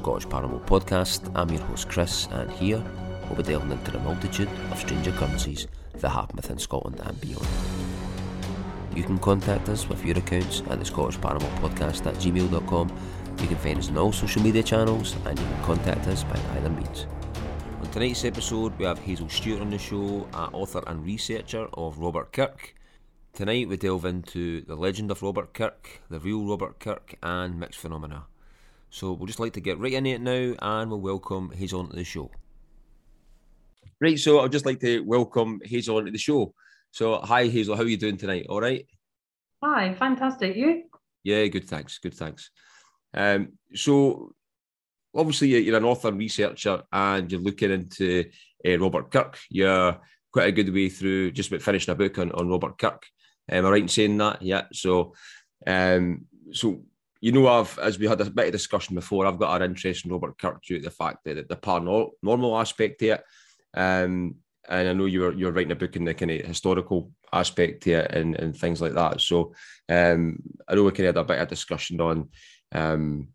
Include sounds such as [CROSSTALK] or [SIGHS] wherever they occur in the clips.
Scottish Paranormal Podcast. I'm your host Chris, and here we'll be delving into the multitude of strange occurrences that happen within Scotland and beyond. You can contact us with your accounts at the Scottish Paranormal Podcast at gmail.com. You can find us on all social media channels, and you can contact us by either means. On tonight's episode, we have Hazel Stuart on the show, author and researcher of Robert Kirk. Tonight, we delve into the legend of Robert Kirk, the real Robert Kirk, and mixed phenomena. So we'll just like to get right into it now and we'll welcome Hazel onto the show. Right, so I'd just like to welcome Hazel onto the show. So hi Hazel, how are you doing tonight? All right? Hi, fantastic. You? Yeah, good thanks. Good thanks. Um, so obviously you're an author and researcher and you're looking into uh, Robert Kirk. You're quite a good way through just about finishing a book on, on Robert Kirk. Am I right in saying that? Yeah. So um, so you know, I've as we had a bit of discussion before, I've got an interest in Robert Kirk due to the fact that the paranormal aspect it. Um, and I know you're you're writing a book in the kind of historical aspect it and, and things like that. So um, I know we kind of had a bit of discussion on um,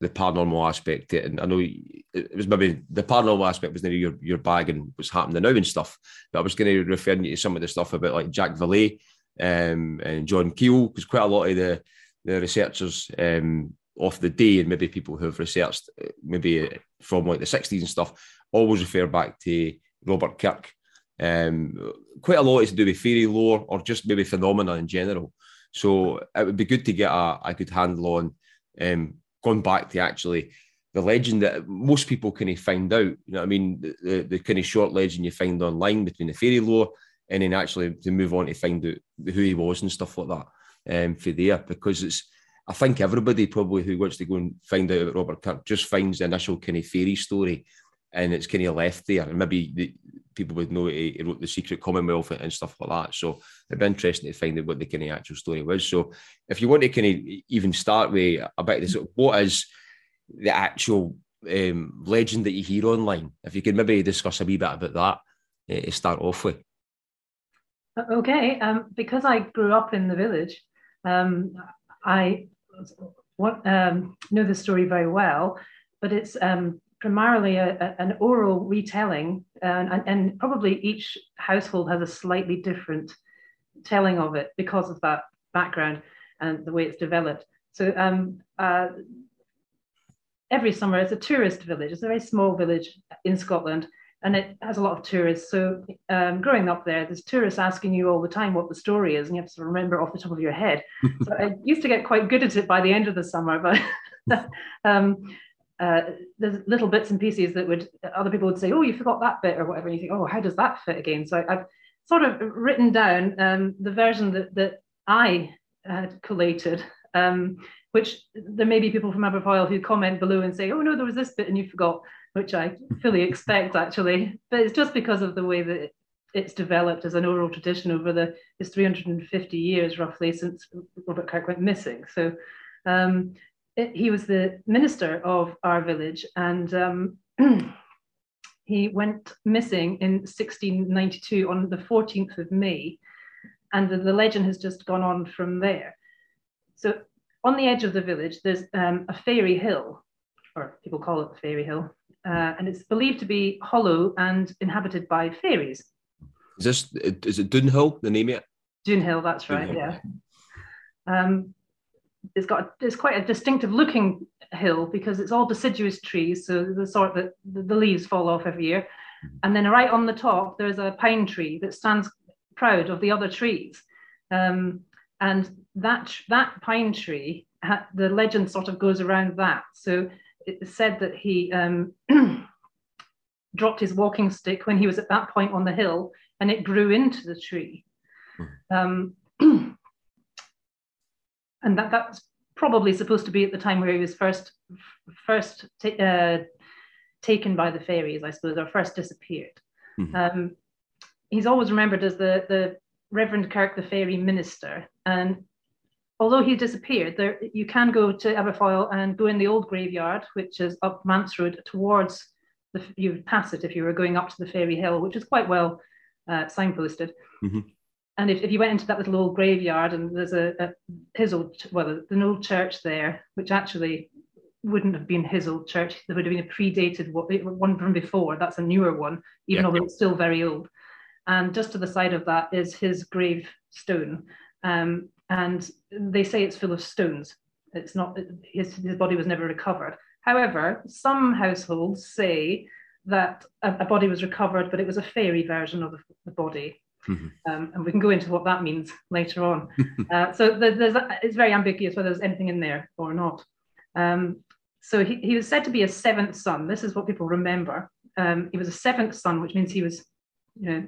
the paranormal aspect and I know it was maybe the paranormal aspect was nearly your your bag and what's happening now and stuff. But I was going to refer you to some of the stuff about like Jack Vallée um, and John Keel because quite a lot of the the researchers um, of the day and maybe people who have researched uh, maybe from like the 60s and stuff always refer back to Robert Kirk. Um, quite a lot is to do with fairy lore or just maybe phenomena in general. So it would be good to get a, a good handle on um, going back to actually the legend that most people kind of find out. You know what I mean? The, the, the kind of short legend you find online between the fairy lore and then actually to move on to find out who he was and stuff like that um, for there because it's. I think everybody probably who wants to go and find out about Robert Kirk just finds the initial kind of fairy story, and it's kind of left there. And maybe the, people would know he wrote the Secret Commonwealth and stuff like that. So it'd be interesting to find out what the kind of actual story was. So if you want to kind of even start with a bit of this, what is the actual um, legend that you hear online? If you could maybe discuss a wee bit about that uh, to start off with. Okay, um, because I grew up in the village, um, I um, know the story very well, but it's um, primarily a, a, an oral retelling, and, and, probably each household has a slightly different telling of it because of that background and the way it's developed. So um, uh, every summer, it's a tourist village. It's a very small village in Scotland, and it has a lot of tourists. So um, growing up there, there's tourists asking you all the time what the story is, and you have to remember off the top of your head. [LAUGHS] so I used to get quite good at it by the end of the summer, but [LAUGHS] um, uh, there's little bits and pieces that would other people would say, "Oh, you forgot that bit" or whatever, and you think, "Oh, how does that fit again?" So I, have sort of written down um, the version that that I had collated. Um, which there may be people from Aberfoyle who comment below and say, "Oh no, there was this bit and you forgot." Which I fully expect actually. But it's just because of the way that it's developed as an oral tradition over the it's 350 years roughly since Robert Kirk went missing. So um, it, he was the minister of our village, and um, [CLEARS THROAT] he went missing in 1692 on the 14th of May, and the, the, legend has just gone on from there. So on the edge of the village, there's um, a fairy hill, or people call it the Fairy Hill, uh, and it's believed to be hollow and inhabited by fairies. Is this is it Doon Hill? The name yet? it? Doon Hill, that's right. Yeah. Um, it's got it's quite a distinctive looking hill because it's all deciduous trees, so the sort that the leaves fall off every year. And then right on the top, there's a pine tree that stands proud of the other trees. Um, and that that pine tree, the legend sort of goes around that. So it's said that he um, [CLEARS THROAT] dropped his walking stick when he was at that point on the hill and it grew into the tree. Um, [CLEARS THROAT] and that, that's probably supposed to be at the time where he was first first uh, taken by the fairies, I suppose, or first disappeared. Mm-hmm. Um, he's always remembered as the, the Reverend Kirk, the fairy minister. And although he disappeared, there you can go to Aberfoyle and go in the old graveyard, which is up Manse Road towards the you would pass it if you were going up to the Fairy Hill, which is quite well uh, signposted. Mm-hmm. And if, if you went into that little old graveyard and there's a, a his old well an old church there, which actually wouldn't have been his old church. There would have been a predated one from before. That's a newer one, even yeah. though it's still very old. And just to the side of that is his gravestone. Um, and they say it's full of stones. It's not, his, his body was never recovered. However, some households say that a, a body was recovered, but it was a fairy version of the, the body. Mm-hmm. Um, and we can go into what that means later on. [LAUGHS] uh, so there's, it's very ambiguous whether there's anything in there or not. Um, so he, he was said to be a seventh son. This is what people remember. Um, he was a seventh son, which means he was, you know,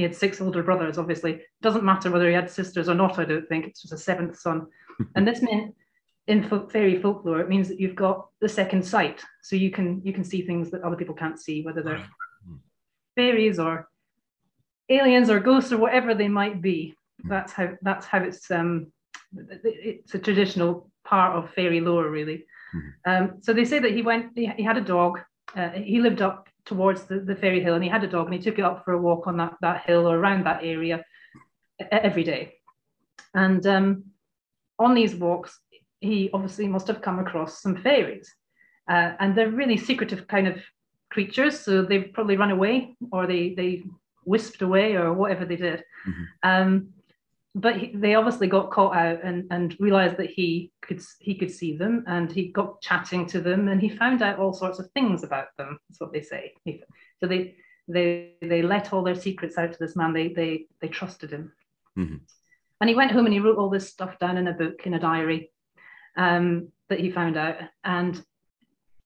he had six older brothers. Obviously, it doesn't matter whether he had sisters or not. I don't think it's just a seventh son. [LAUGHS] and this meant in fairy folklore, it means that you've got the second sight, so you can you can see things that other people can't see, whether they're fairies or aliens or ghosts or whatever they might be. That's how that's how it's um it's a traditional part of fairy lore, really. Mm-hmm. Um, so they say that he went, he, he had a dog. Uh, he lived up towards the, the fairy hill and he had a dog and he took it up for a walk on that, that hill or around that area every day. And um, on these walks, he obviously must have come across some fairies. Uh, and they're really secretive kind of creatures. So they've probably run away or they, they wisped away or whatever they did. Mm-hmm. Um, but he, they obviously got caught out and, and realized that he could he could see them and he got chatting to them and he found out all sorts of things about them that's what they say. So they they they let all their secrets out to this man. They they they trusted him. Mm-hmm. and he went home and he wrote all this stuff down in a book in a diary um, that he found out. And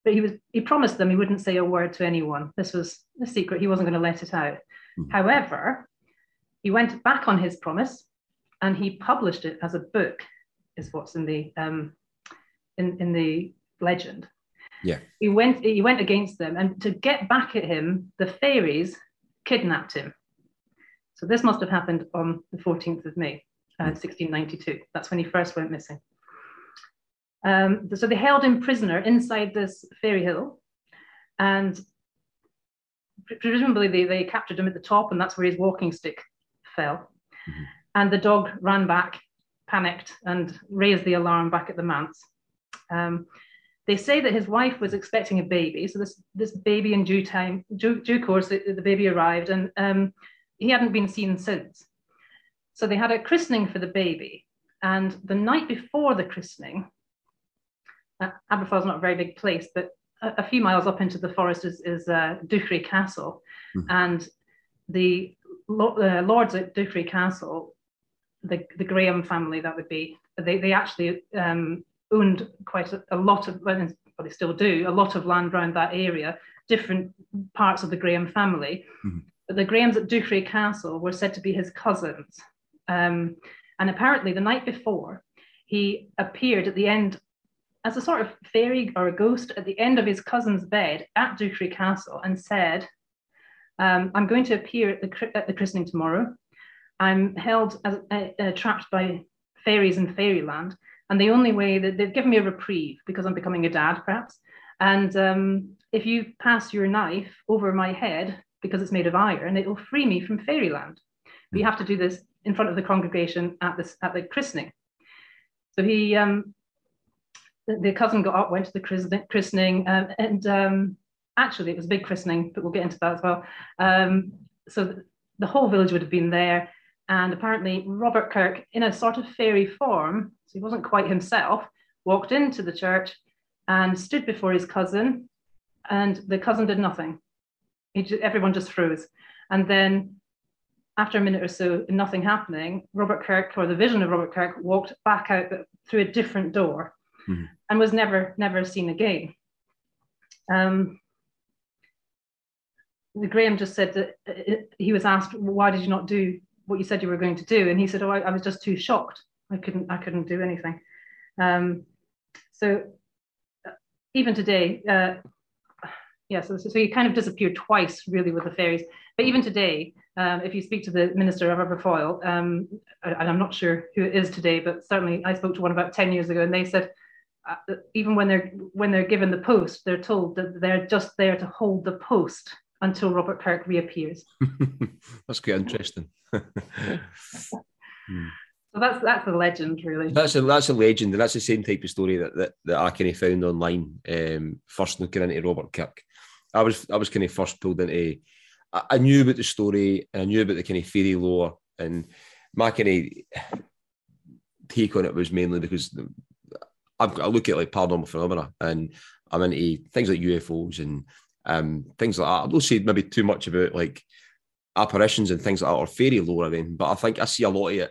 but he was he promised them he wouldn't say a word to anyone. This was a secret. He wasn't going to let it out. Mm-hmm. however he went back on his promise and he published it as a book, is what's in the um, in in the legend. Yeah, he went he went against them, and to get back at him, the fairies kidnapped him. So this must have happened on the 14th of May, uh, 1692. Hmm. That's when he first went missing. Um, so they held him prisoner inside this fairy hill, and presumably they, they captured him at the top, and that's where his walking stick fell. Mm-hmm and the dog ran back, panicked, and raised the alarm back at the manse. Um, they say that his wife was expecting a baby, so this this baby in due time, due, due course, the, the, baby arrived, and um, he hadn't been seen since. So they had a christening for the baby, and the night before the christening, uh, Aberfoyle's not a very big place, but a, a, few miles up into the forest is, is uh, Castle, mm. and the uh, lords at Duchray Castle the, the Graham family, that would be, they, they actually um, owned quite a, a, lot of, well, they still do, a lot of land around that area, different parts of the Graham family. Mm-hmm. But the Grahams at Duchray Castle were said to be his cousins. Um, and apparently, the night before, he appeared at the end as a sort of fairy or a ghost at the end of his cousin's bed at Duchray Castle and said, um, I'm going to appear at the, at the christening tomorrow. I'm held as uh, uh, trapped by fairies in fairyland, and the only way that they've given me a reprieve because I'm becoming a dad, perhaps. And um, if you pass your knife over my head because it's made of iron, it will free me from fairyland. But you have to do this in front of the congregation at this at the christening. So he, um, the, the, cousin got up, went to the christening, um, and um, actually it was a big christening, but we'll get into that as well. Um, so the whole village would have been there. And apparently, Robert Kirk, in a sort of fairy form, so he wasn't quite himself, walked into the church and stood before his cousin, and the cousin did nothing. Just, everyone just froze. And then, after a minute or so, nothing happening, Robert Kirk, or the vision of Robert Kirk, walked back out through a different door mm-hmm. and was never, never seen again. Um, Graham just said that uh, he was asked, "Why did you not do what you said you were going to do?" And he said, "Oh, I, I was just too shocked. I couldn't. I couldn't do anything." Um, so uh, even today, uh, yeah. So, so he kind of disappeared twice, really, with the fairies. But even today, um, if you speak to the minister of Aberfoyle, um, and I'm not sure who it is today, but certainly I spoke to one about ten years ago, and they said. Uh, even when they're when they're given the post, they're told that they're just there to hold the post until Robert Kirk reappears. [LAUGHS] That's quite interesting. [LAUGHS] hmm. So that's that's a legend, really. That's a that's a legend, and that's the same type of story that that, that I kind of found online. Um, first looking into Robert Kirk, I was I was kind of first pulled into. I, I knew about the story, and I knew about the kind of fairy lore, and my kind of take on it was mainly because I've, I look at like paranormal phenomena, and I'm into things like UFOs and um, things like that. I don't say maybe too much about like apparitions and things like that or fairy lore, I mean, but I think I see a lot of it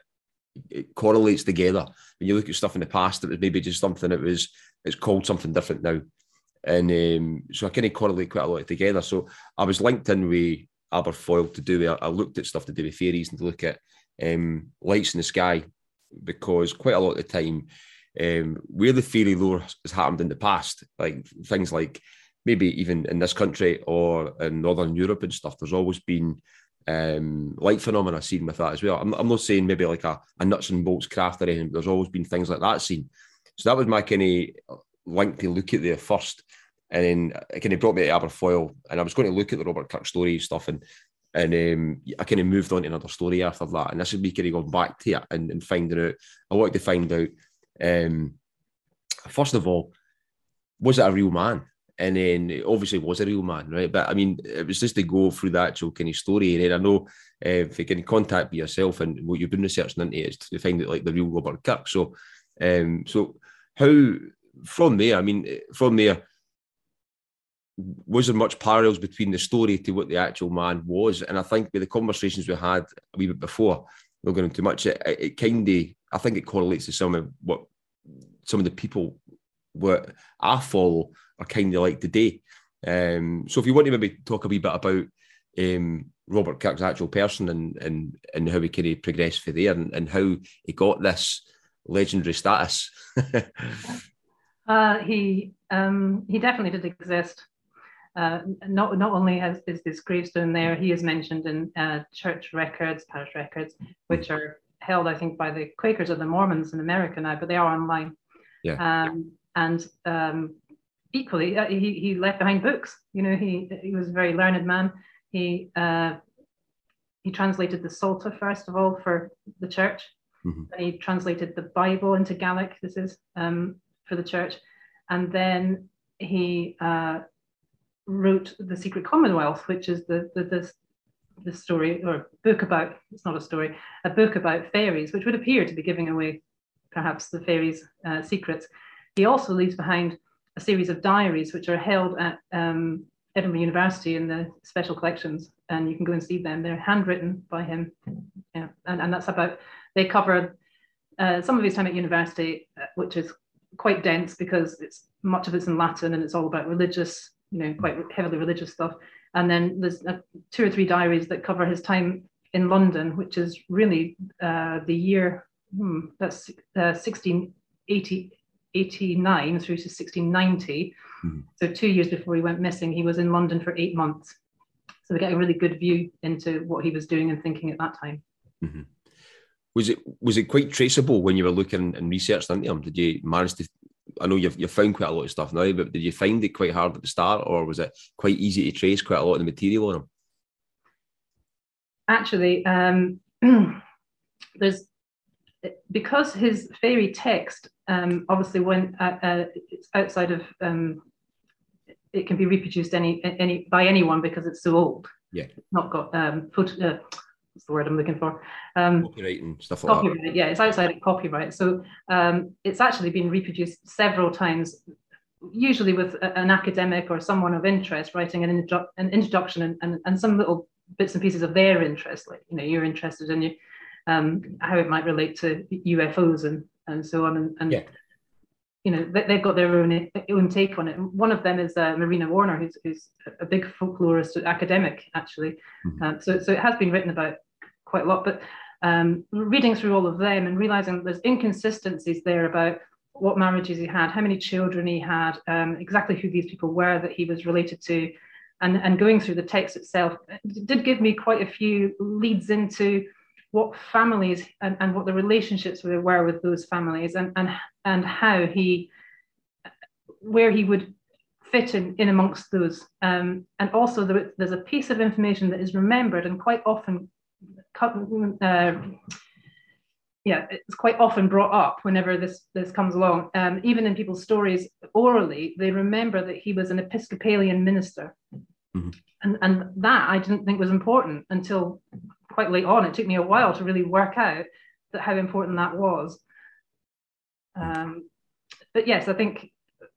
it correlates together. When you look at stuff in the past, it was maybe just something that was it's called something different now, and um, so I kind of correlate quite a lot together. So I was linked in with Aberfoyle to do. I, I looked at stuff to do with fairies and to look at um, lights in the sky because quite a lot of the time, um, where the fairy lore has happened in the past, like things like maybe even in this country or in Northern Europe and stuff, there's always been um, light phenomena seen with that as well. I'm, I'm not saying maybe like a, a, nuts and bolts craft or anything, but there's always been things like that seen. So that was my kind of to look at there first. And then it kind of brought me to Aberfoyle, and I was going to look at the Robert Kirk story stuff, and and um, I kind of moved on to another story after that. And this would be kind of going back to it and, and finding out. I wanted to find out, um, first of all, was it a real man? And then obviously was a real man, right? But I mean, it was just to go through the actual kind of story. And then I know uh, if you can contact yourself and what you've been researching into is to find out like the real Robert Kirk. So, um, so how from there? I mean, from there, was there much parallels between the story to what the actual man was? And I think with the conversations we had a wee bit before, not going into much, it, it kind of, I think it correlates to some of what some of the people were I follow are kind of like today. Um, so if you want to maybe talk a wee bit about um, Robert Kirk's actual person and and and how he kind of progressed for there and, and how he got this legendary status. [LAUGHS] uh, he um, he definitely did exist. Uh, not not only has, is this gravestone there, he is mentioned in uh, church records, parish records, which are held, I think, by the Quakers or the Mormons in America now, but they are online. Yeah. Um, and um, equally, uh, he, he left behind books. You know, he he was a very learned man. He uh, he translated the Psalter first of all for the church. Mm-hmm. And he translated the Bible into Gaelic. This is um, for the church, and then he uh, wrote the Secret Commonwealth, which is the the, the the story or book about it's not a story a book about fairies which would appear to be giving away perhaps the fairies uh, secrets he also leaves behind a series of diaries which are held at um, Edinburgh University in the special collections, and you can go and see them. They're handwritten by him, yeah, and, and that's about they cover uh, some of his time at university, uh, which is quite dense because it's much of it's in Latin and it's all about religious, you know, quite heavily religious stuff. And then there's uh, two or three diaries that cover his time in London, which is really uh, the year hmm, that's 1680 uh, 89 through to 1690. Mm-hmm. So two years before he went missing, he was in London for eight months. So we get a really good view into what he was doing and thinking at that time. Mm-hmm. Was it was it quite traceable when you were looking and researched into him? Did you manage to? I know you've you've found quite a lot of stuff now, but did you find it quite hard at the start, or was it quite easy to trace quite a lot of the material on him? Actually, um, [CLEARS THROAT] there's because his fairy text um, obviously when uh, uh, it's outside of um, it can be reproduced any any by anyone because it's so old. Yeah, it's not got um, uh, what's the word I'm looking for? Um, copyright and stuff like copyright, that. Yeah, it's outside of copyright, so um, it's actually been reproduced several times. Usually with an academic or someone of interest writing an, introdu- an introduction and, and, and some little bits and pieces of their interest, like you know you're interested in you, um, how it might relate to UFOs and and so on. And, and yeah. you know, they, have got their own own take on it. One of them is uh, Marina Warner, who's, who's a big folklorist, academic actually. Mm-hmm. Um, so so it has been written about quite a lot, but. Um, reading through all of them and realizing there's inconsistencies there about what marriages he had, how many children he had, um, exactly who these people were that he was related to, and, and going through the text itself did give me quite a few leads into what families and, and what the relationships were with those families and, and, and how he, where he would fit in, in amongst those. Um, and also there, there's a piece of information that is remembered and quite often uh, yeah, it's quite often brought up whenever this this comes along. Um, even in people's stories orally, they remember that he was an Episcopalian minister, mm-hmm. and and that I didn't think was important until quite late on. It took me a while to really work out that how important that was. Um, but yes, I think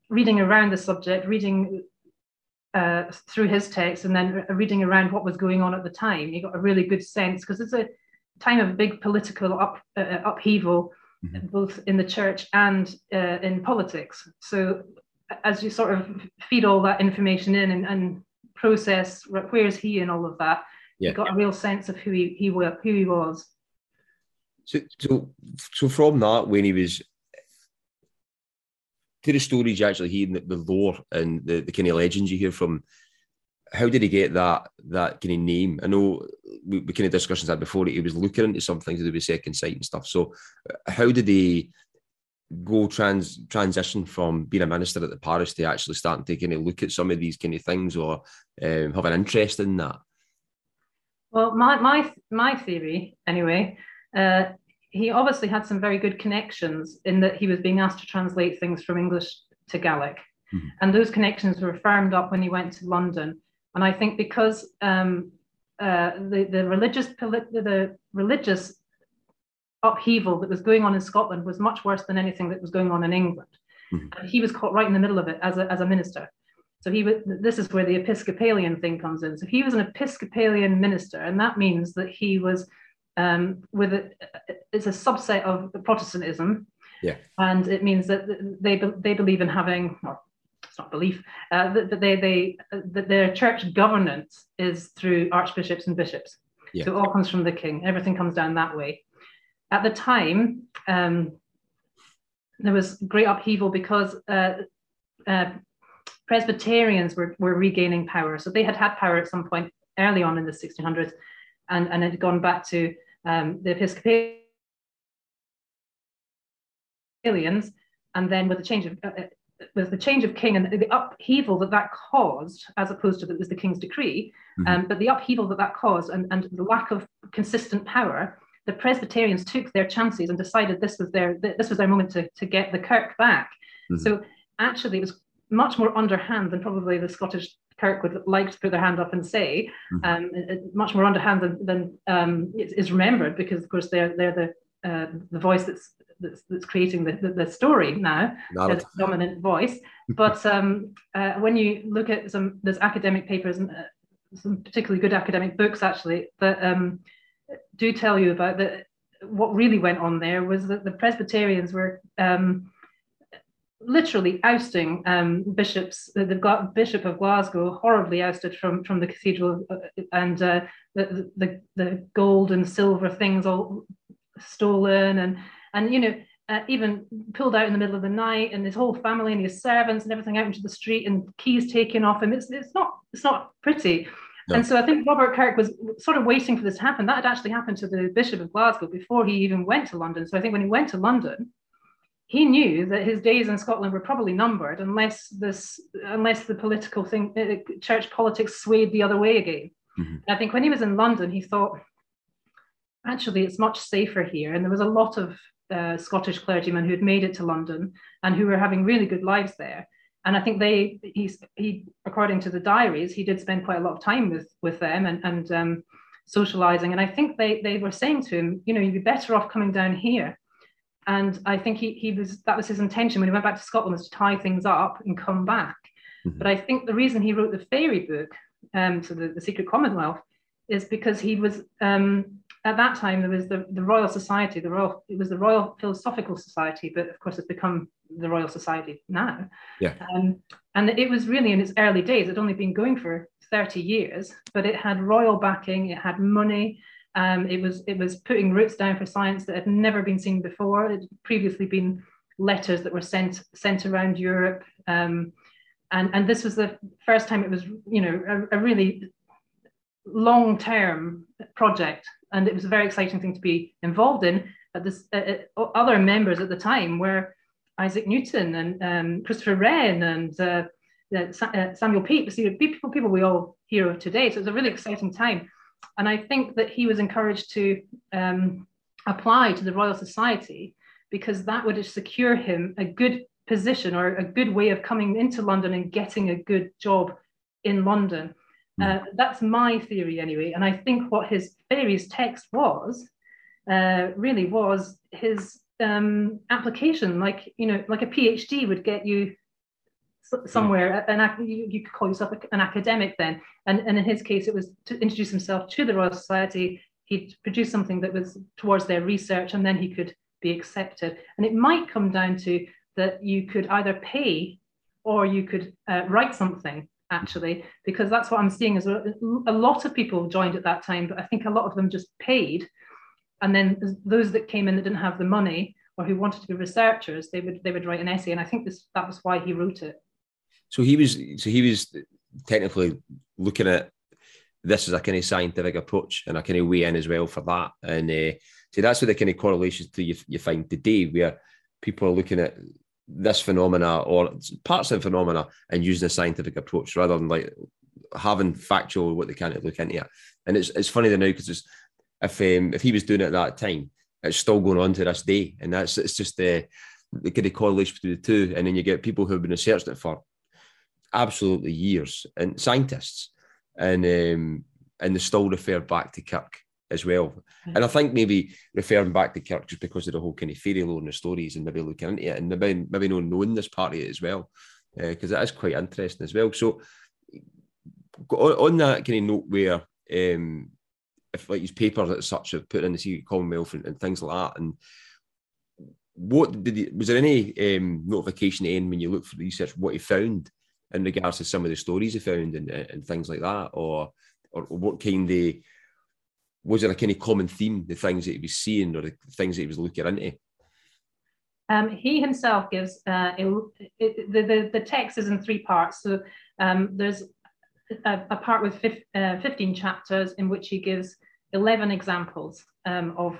reading around the subject, reading uh, through his text, and then reading around what was going on at the time, you got a really good sense because it's a time of big political up, uh, uh, upheaval, mm-hmm. both in the church and uh, in politics. So as you sort of feed all that information in and, and process where's he in all of that, yeah. got a real sense of who he, he who he was. So, so, so from that, when he was to the stories you actually hear, the, the lore and the, the kind of legends you hear from how did he get that that kind of name? I know we, we kind of discussions had before. He was looking into some things to do with second sight and stuff. So, how did he go trans transition from being a minister at the parish to actually starting to kind of look at some of these kind of things or um, have an interest in that? Well, my my my theory, anyway. Uh, he obviously had some very good connections in that he was being asked to translate things from English to Gaelic. Mm-hmm. And those connections were firmed up when he went to London and I think because um, uh, the, the religious the religious upheaval that was going on in Scotland was much worse than anything that was going on in England. Mm-hmm. And he was caught right in the middle of it as a, as a minister. So he was, this is where the Episcopalian thing comes in. So he was an Episcopalian minister, and that means that he was um, with a, it's a subset of Protestantism. Yeah. And it means that they they believe in having, or it's not belief, uh, that, they, they, that their church governance is through archbishops and bishops. Yeah. So it all comes from the king. Everything comes down that way. At the time, um, there was great upheaval because uh, uh, Presbyterians were, were regaining power. So they had had power at some point early on in the 1600s and, and had gone back to um, the Episcopalians. And then with the change of uh, with the change of king and the upheaval that that caused, as opposed to that was the king's decree, mm-hmm. um, but the upheaval that that caused and, and the lack of consistent power, the Presbyterians took their chances and decided this was their this was their moment to, to get the kirk back. Mm-hmm. So actually, it was much more underhand than probably the Scottish kirk would like to put their hand up and say. Mm-hmm. Um, much more underhand than, than um, is remembered because, of course, they're they're the uh, the voice that's that's, that's creating the, the, the, story now a dominant voice. But [LAUGHS] um, uh, when you look at some there's academic papers and uh, some particularly good academic books actually that um, do tell you about that. What really went on there was that the Presbyterians were um, literally ousting um, bishops. The, Bishop of Glasgow horribly ousted from from the cathedral, uh, and uh, the, the the gold and silver things all stolen and and you know uh, even pulled out in the middle of the night and his whole family and his servants and everything out into the street and keys taken off him it's, it's not it's not pretty no. and so i think robert kirk was sort of waiting for this to happen that had actually happened to the bishop of glasgow before he even went to london so i think when he went to london he knew that his days in Scotland were probably numbered unless this unless the political thing uh, church politics swayed the other way again. Mm-hmm. I think when he was in London, he thought actually it's much safer here. And there was a lot of uh, Scottish clergymen who had made it to London and who were having really good lives there. And I think they, he's, he, according to the diaries, he did spend quite a lot of time with with them and and um, socializing. And I think they they were saying to him, you know, you'd be better off coming down here. And I think he he was that was his intention when he went back to Scotland was to tie things up and come back. Mm-hmm. But I think the reason he wrote the fairy book, um, so the, the Secret Commonwealth, is because he was um, at that time there was the, the Royal Society, the Royal it was the Royal Philosophical Society, but of course it's become the Royal Society now. Yeah. Um, and it was really in its early days. It'd only been going for 30 years, but it had royal backing, it had money. Um, it was it was putting roots down for science that had never been seen before. It had previously been letters that were sent sent around Europe. Um, and, and this was the first time it was, you know, a, a really long term project and it was a very exciting thing to be involved in. This, uh, uh, other members at the time were Isaac Newton and um, Christopher Wren and uh, uh, Samuel Pepys, people, people we all hear of today. So it was a really exciting time. And I think that he was encouraged to um, apply to the Royal Society because that would secure him a good position or a good way of coming into London and getting a good job in London. Hmm. Uh, that's my theory anyway. And I think what his Fairies text was uh, really was his um, application, like you know, like a PhD would get you somewhere. An you, you could call yourself an academic then, and and in his case, it was to introduce himself to the Royal Society. He'd produce something that was towards their research, and then he could be accepted. And it might come down to that you could either pay or you could uh, write something actually because that's what i'm seeing is a lot of people joined at that time but i think a lot of them just paid and then those that came in that didn't have the money or who wanted to be researchers, they would they would write an essay, and I think this that was why he wrote it. So he was so he was technically looking at this as a kind of scientific approach and a kind of way in as well for that. And uh, see, that's where the kind of correlations to you, you find today, where people are looking at this phenomena or parts of the phenomena and using a scientific approach rather than like having factual what they can't look into it. And it's it's funny to now because if um, if he was doing it at that time, it's still going on to this day, and that's it's just the the kind of correlation between the two, and then you get people who've been researching it for absolutely years, and scientists, and um, and they still refer back to Kirk as well. Mm-hmm. And I think maybe referring back to Kirk just because of the whole kind of fairy lore and the stories, and maybe looking into it, and maybe maybe not knowing this part of it as well, because uh, it is quite interesting as well. So on, on that kind of note, where um, if like these papers as such have put in the Secret Commonwealth and, and, things like that. And what did he, was there any um, notification in when you look for the research what he found in regards to some of the stories he found and, and things like that, or or what kind of was there a kind of common theme, the things that he was seeing or the things that he was looking into? Um, he himself gives uh, it, the, the, the text is in three parts. So um, there's a, a, part with fif, uh, 15 chapters in which he gives 11 examples um, of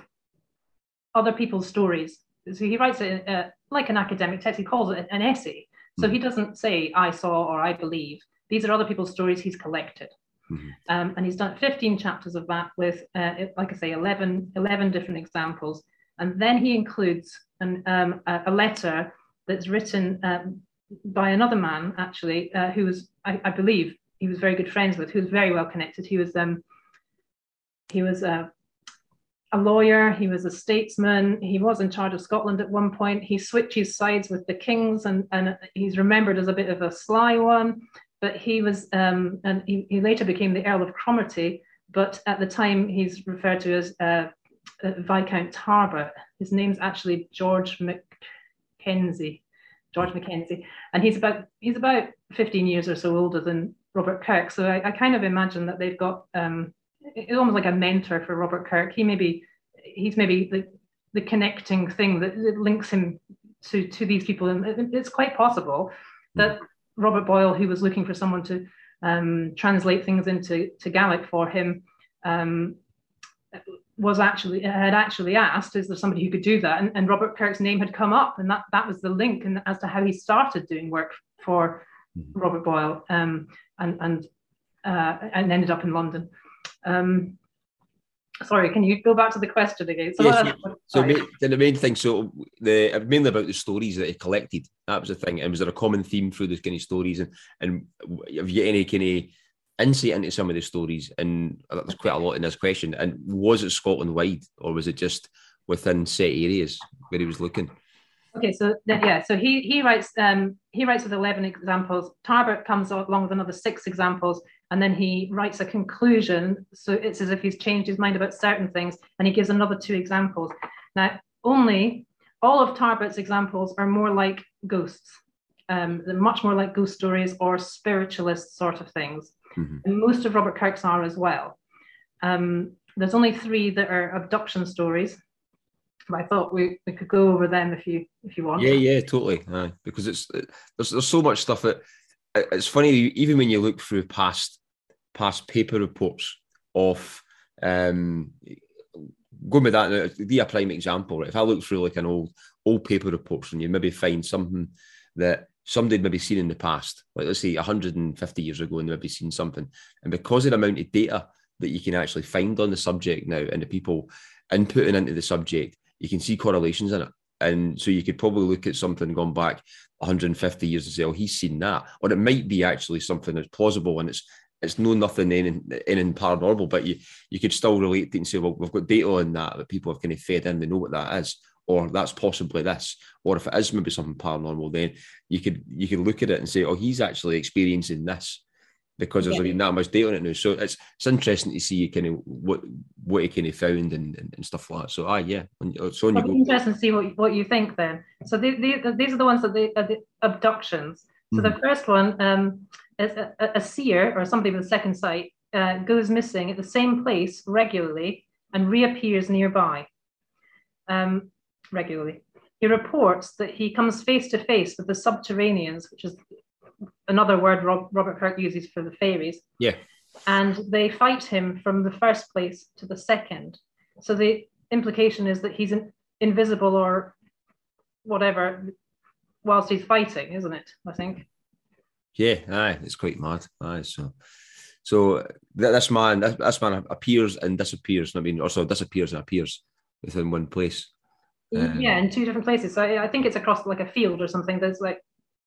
other people's stories. So he writes it uh, like an academic text, he calls it an essay. So he doesn't say, I saw or I believe. These are other people's stories he's collected. Mm-hmm. Um, and he's done 15 chapters of that with, uh, like I say, 11, 11 different examples. And then he includes an, um, a, letter that's written um, by another man, actually, uh, who was, I, I, believe, he was very good friends with, who was very well connected. He was um, he was a, a lawyer, he was a statesman, he was in charge of Scotland at one point. He switches sides with the kings and, and he's remembered as a bit of a sly one. But he was, um, and he, he later became the Earl of Cromarty, but at the time he's referred to as uh, uh, Viscount Tarbat. His name's actually George Mackenzie. George Mackenzie, and he's about he's about 15 years or so older than Robert Kirk. So I, I kind of imagine that they've got um, it's almost like a mentor for Robert Kirk. He maybe he's maybe the the connecting thing that links him to to these people, and it's quite possible that Robert Boyle, who was looking for someone to um, translate things into to Gaelic for him, um, was actually had actually asked, "Is there somebody who could do that?" And, and, Robert Kirk's name had come up, and that that was the link, and as to how he started doing work for mm-hmm. Robert Boyle, um, and and uh, and ended up in London. Um, sorry, can you go back to the question again? So, yes, so the main thing, so the mainly about the stories that he collected. That was the thing. And was there a common theme through those kind of stories? And and have you any kind of insight into some of the stories? And there's quite a lot in this question. And was it Scotland wide, or was it just within set areas where he was looking? Okay, so yeah, so he he writes um, he writes with eleven examples. Tarbat comes along with another six examples, and then he writes a conclusion. So it's as if he's changed his mind about certain things, and he gives another two examples. Now, only all of Tarbat's examples are more like ghosts. Um, they're much more like ghost stories or spiritualist sort of things. Mm-hmm. And most of Robert Kirk's are as well. Um, there's only three that are abduction stories. I thought we, we could go over them if you if you want. Yeah, yeah, totally. Uh, because it's there's there's so much stuff that it's funny even when you look through past past paper reports of um, going with that a prime example right? if i look through like an old old paper reports and you maybe find something that somebody maybe seen in the past like let's say 150 years ago and they maybe seen something and because of the amount of data that you can actually find on the subject now and the people inputting into the subject, you can see correlations in it. And so you could probably look at something going back 150 years and say, oh, he's seen that. Or it might be actually something that's plausible and it's it's no nothing in in, in paranormal, but you you could still relate to it and say, well, we've got data on that that people have kind of fed in, they know what that is, or that's possibly this, or if it is maybe something paranormal, then you could you could look at it and say, oh, he's actually experiencing this because there's yeah. that much data on it now. So it's it's interesting to see kind of what what he kind of found and, and, and stuff like that. So ah yeah, so on interesting to see what, what you think then. So the, the, these are the ones that the, uh, the abductions. So mm-hmm. the first one um, is a, a, seer or somebody with a second sight uh, goes missing at the same place regularly and reappears nearby um, regularly. He reports that he comes face to face with the subterraneans, which is another word Rob, Robert Kirk uses for the fairies. Yeah. And they fight him from the first place to the second. So the implication is that he's in, invisible or whatever whilst he's fighting, isn't it? I think. Yeah, aye, it's quite mad. Aye, so so this man, this, this man appears and disappears. I mean, also disappears and appears within one place. Um, yeah, in two different places. So I, I think it's across like a field or something. There's like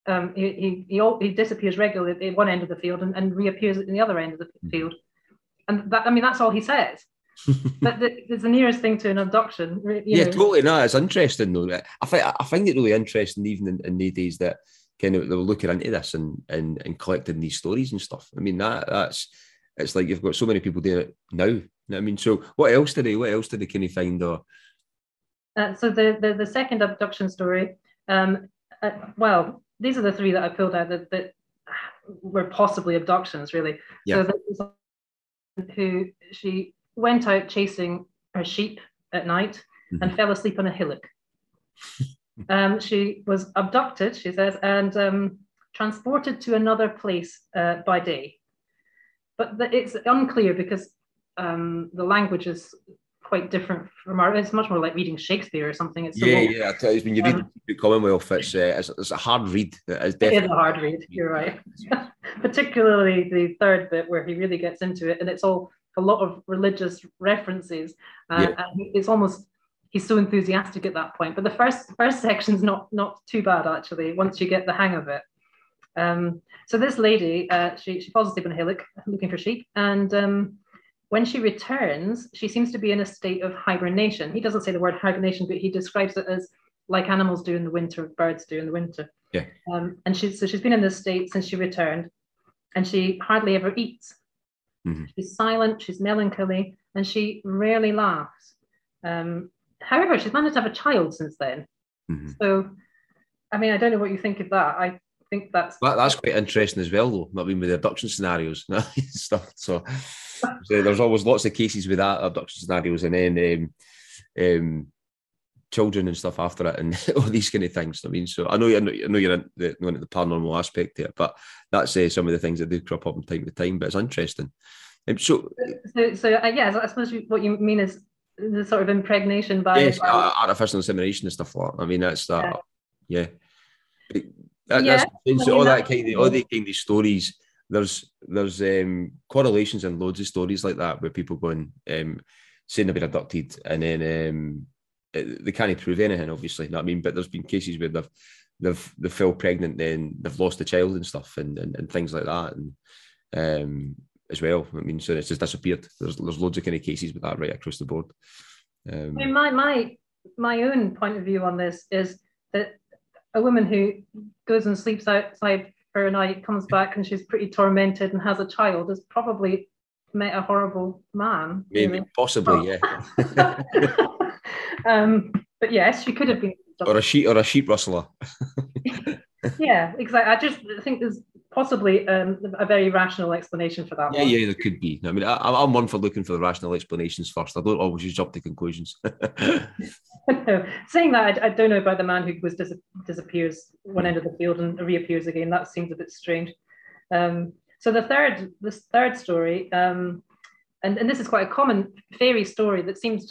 um, he, he, he, he disappears regularly at one end of the field and, and reappears at the other end of the hmm. field. And that, I mean, that's all he says. [LAUGHS] but the, it's the nearest thing to an abduction. yeah, know. totally. No, it's interesting though. I find I find it really interesting, even in, in the days that kind of they were looking into this and, and and collecting these stories and stuff. I mean, that that's it's like you've got so many people doing it now. You know I mean, so what else did they? What else did they kind of find? Or uh, so the, the the second abduction story. Um, uh, well, these are the three that I pulled out that, that were possibly abductions, really. Yeah. So who she went out chasing her sheep at night mm-hmm. and fell asleep on a hillock. [LAUGHS] um, she was abducted, she says, and um, transported to another place uh, by day. But the, it's unclear because um, the language is quite different from our. It's much more like reading Shakespeare or something. It's yeah, yeah. I tell you, when you read um, the Commonwealth, it's, uh, it's, it's a hard read. It's definitely it is a hard read. You're right. [LAUGHS] Particularly the third bit where he really gets into it, and it's all a lot of religious references. Uh, yeah. and it's almost he's so enthusiastic at that point. But the first first section's not not too bad actually. Once you get the hang of it. Um, so this lady, uh, she she falls asleep in a hillock looking for sheep, and um, when she returns, she seems to be in a state of hibernation. He doesn't say the word hibernation, but he describes it as like animals do in the winter, birds do in the winter. Yeah. Um, and she's so she's been in this state since she returned, and she hardly ever eats. Mm-hmm. She's silent, she's melancholy, and she rarely laughs. Um, however, she's managed to have a child since then. Mm-hmm. So, I mean, I don't know what you think of that. I think that's that, that's quite interesting as well, though. Not being with the abduction scenarios [LAUGHS] stuff. So so there's always lots of cases with that abduction scenarios, and then um, um, children and stuff after it, and [LAUGHS] all these kind of things. I mean, so I know, I know, I know you're in the, the paranormal aspect there, but that's uh, some of the things that do crop up from time to time. But it's interesting. Um, so, so, so uh, yeah, I suppose what you mean is the sort of impregnation by yes, artificial insemination and stuff like that. I mean, that's that. Yeah. yeah. That, yeah. That's, all that kind of all the kind of stories there's there's um, correlations and loads of stories like that where people going um, saying they've been abducted and then um, they can't prove anything, obviously. You know what I mean? But there's been cases where they've they've they fell pregnant, then they've lost a child and stuff, and and, and things like that, and um, as well. I mean, so it's just disappeared. There's there's loads of kind of cases with that right across the board. Um, I mean, my my my own point of view on this is that a woman who goes and sleeps outside for a night, comes back and she's pretty tormented and has a child, has probably met a horrible man. Maybe, really. possibly, oh. yeah. [LAUGHS] um, but yes, she could have been. Or a sheep, or a sheep rustler. [LAUGHS] [LAUGHS] yeah, exactly. I just think there's possibly um, a very rational explanation for that. Yeah, one. yeah, there could be. I mean, I, am one for looking for the rational explanations first. I don't always just jump to conclusions. no. Saying that, I, I, don't know about the man who was dis- disappears one end of the field and reappears again. That seems a bit strange. Um, so the third, this third story, um, and, and this is quite a common fairy story that seems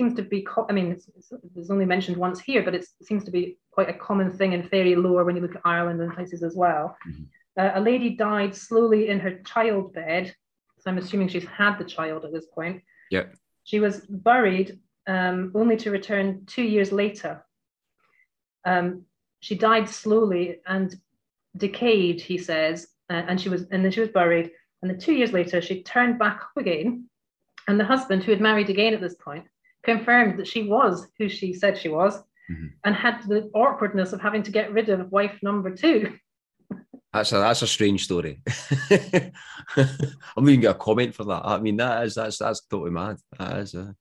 seems to be, I mean, it's, it's, it's, only mentioned once here, but it seems to be quite a common thing in fairy lore when you look at Ireland and places as well. Mm-hmm. Uh, a lady died slowly in her childbed. So I'm assuming she's had the child at this point. Yeah. She was buried um, only to return two years later. Um, she died slowly and decayed, he says, uh, and she was and then she was buried. And then two years later, she turned back up again, and the husband, who had married again at this point, confirmed that she was who she said she was, mm-hmm. and had the awkwardness of having to get rid of wife number two. [LAUGHS] That's a that's a strange story. [LAUGHS] I'm even get a comment for that. I mean, that is that's that's totally mad. That is. A,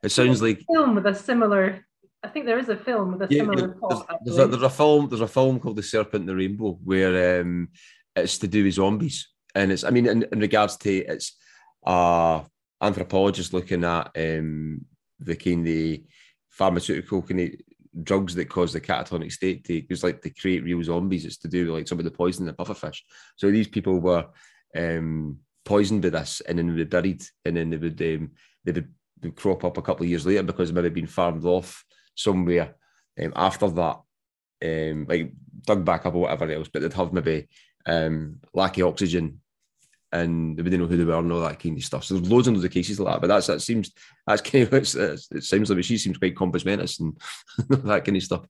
it sounds there's like film with a similar. I think there is a film with a yeah, similar plot. There's, there's, a, there's, a, film. There's a film called The Serpent and the Rainbow where um, it's to do with zombies, and it's. I mean, in, in regards to it's uh anthropologist looking at um, the kind of pharmaceutical kind of drugs that cause the catatonic state to because like to create real zombies. It's to do with like some of the poison in the pufferfish. So these people were um, poisoned with this and then they be buried and then they would um, they would, crop up a couple of years later because they maybe been farmed off somewhere um, after that. Um, like dug back up or whatever else, but they'd have maybe um, lack of oxygen and they didn't know who they were and all that kind of stuff. So there's loads and loads of cases like that. But that's that seems that's [LAUGHS] kind of it's, it's, it seems like she seems quite compos mentis and [LAUGHS] that kind of stuff.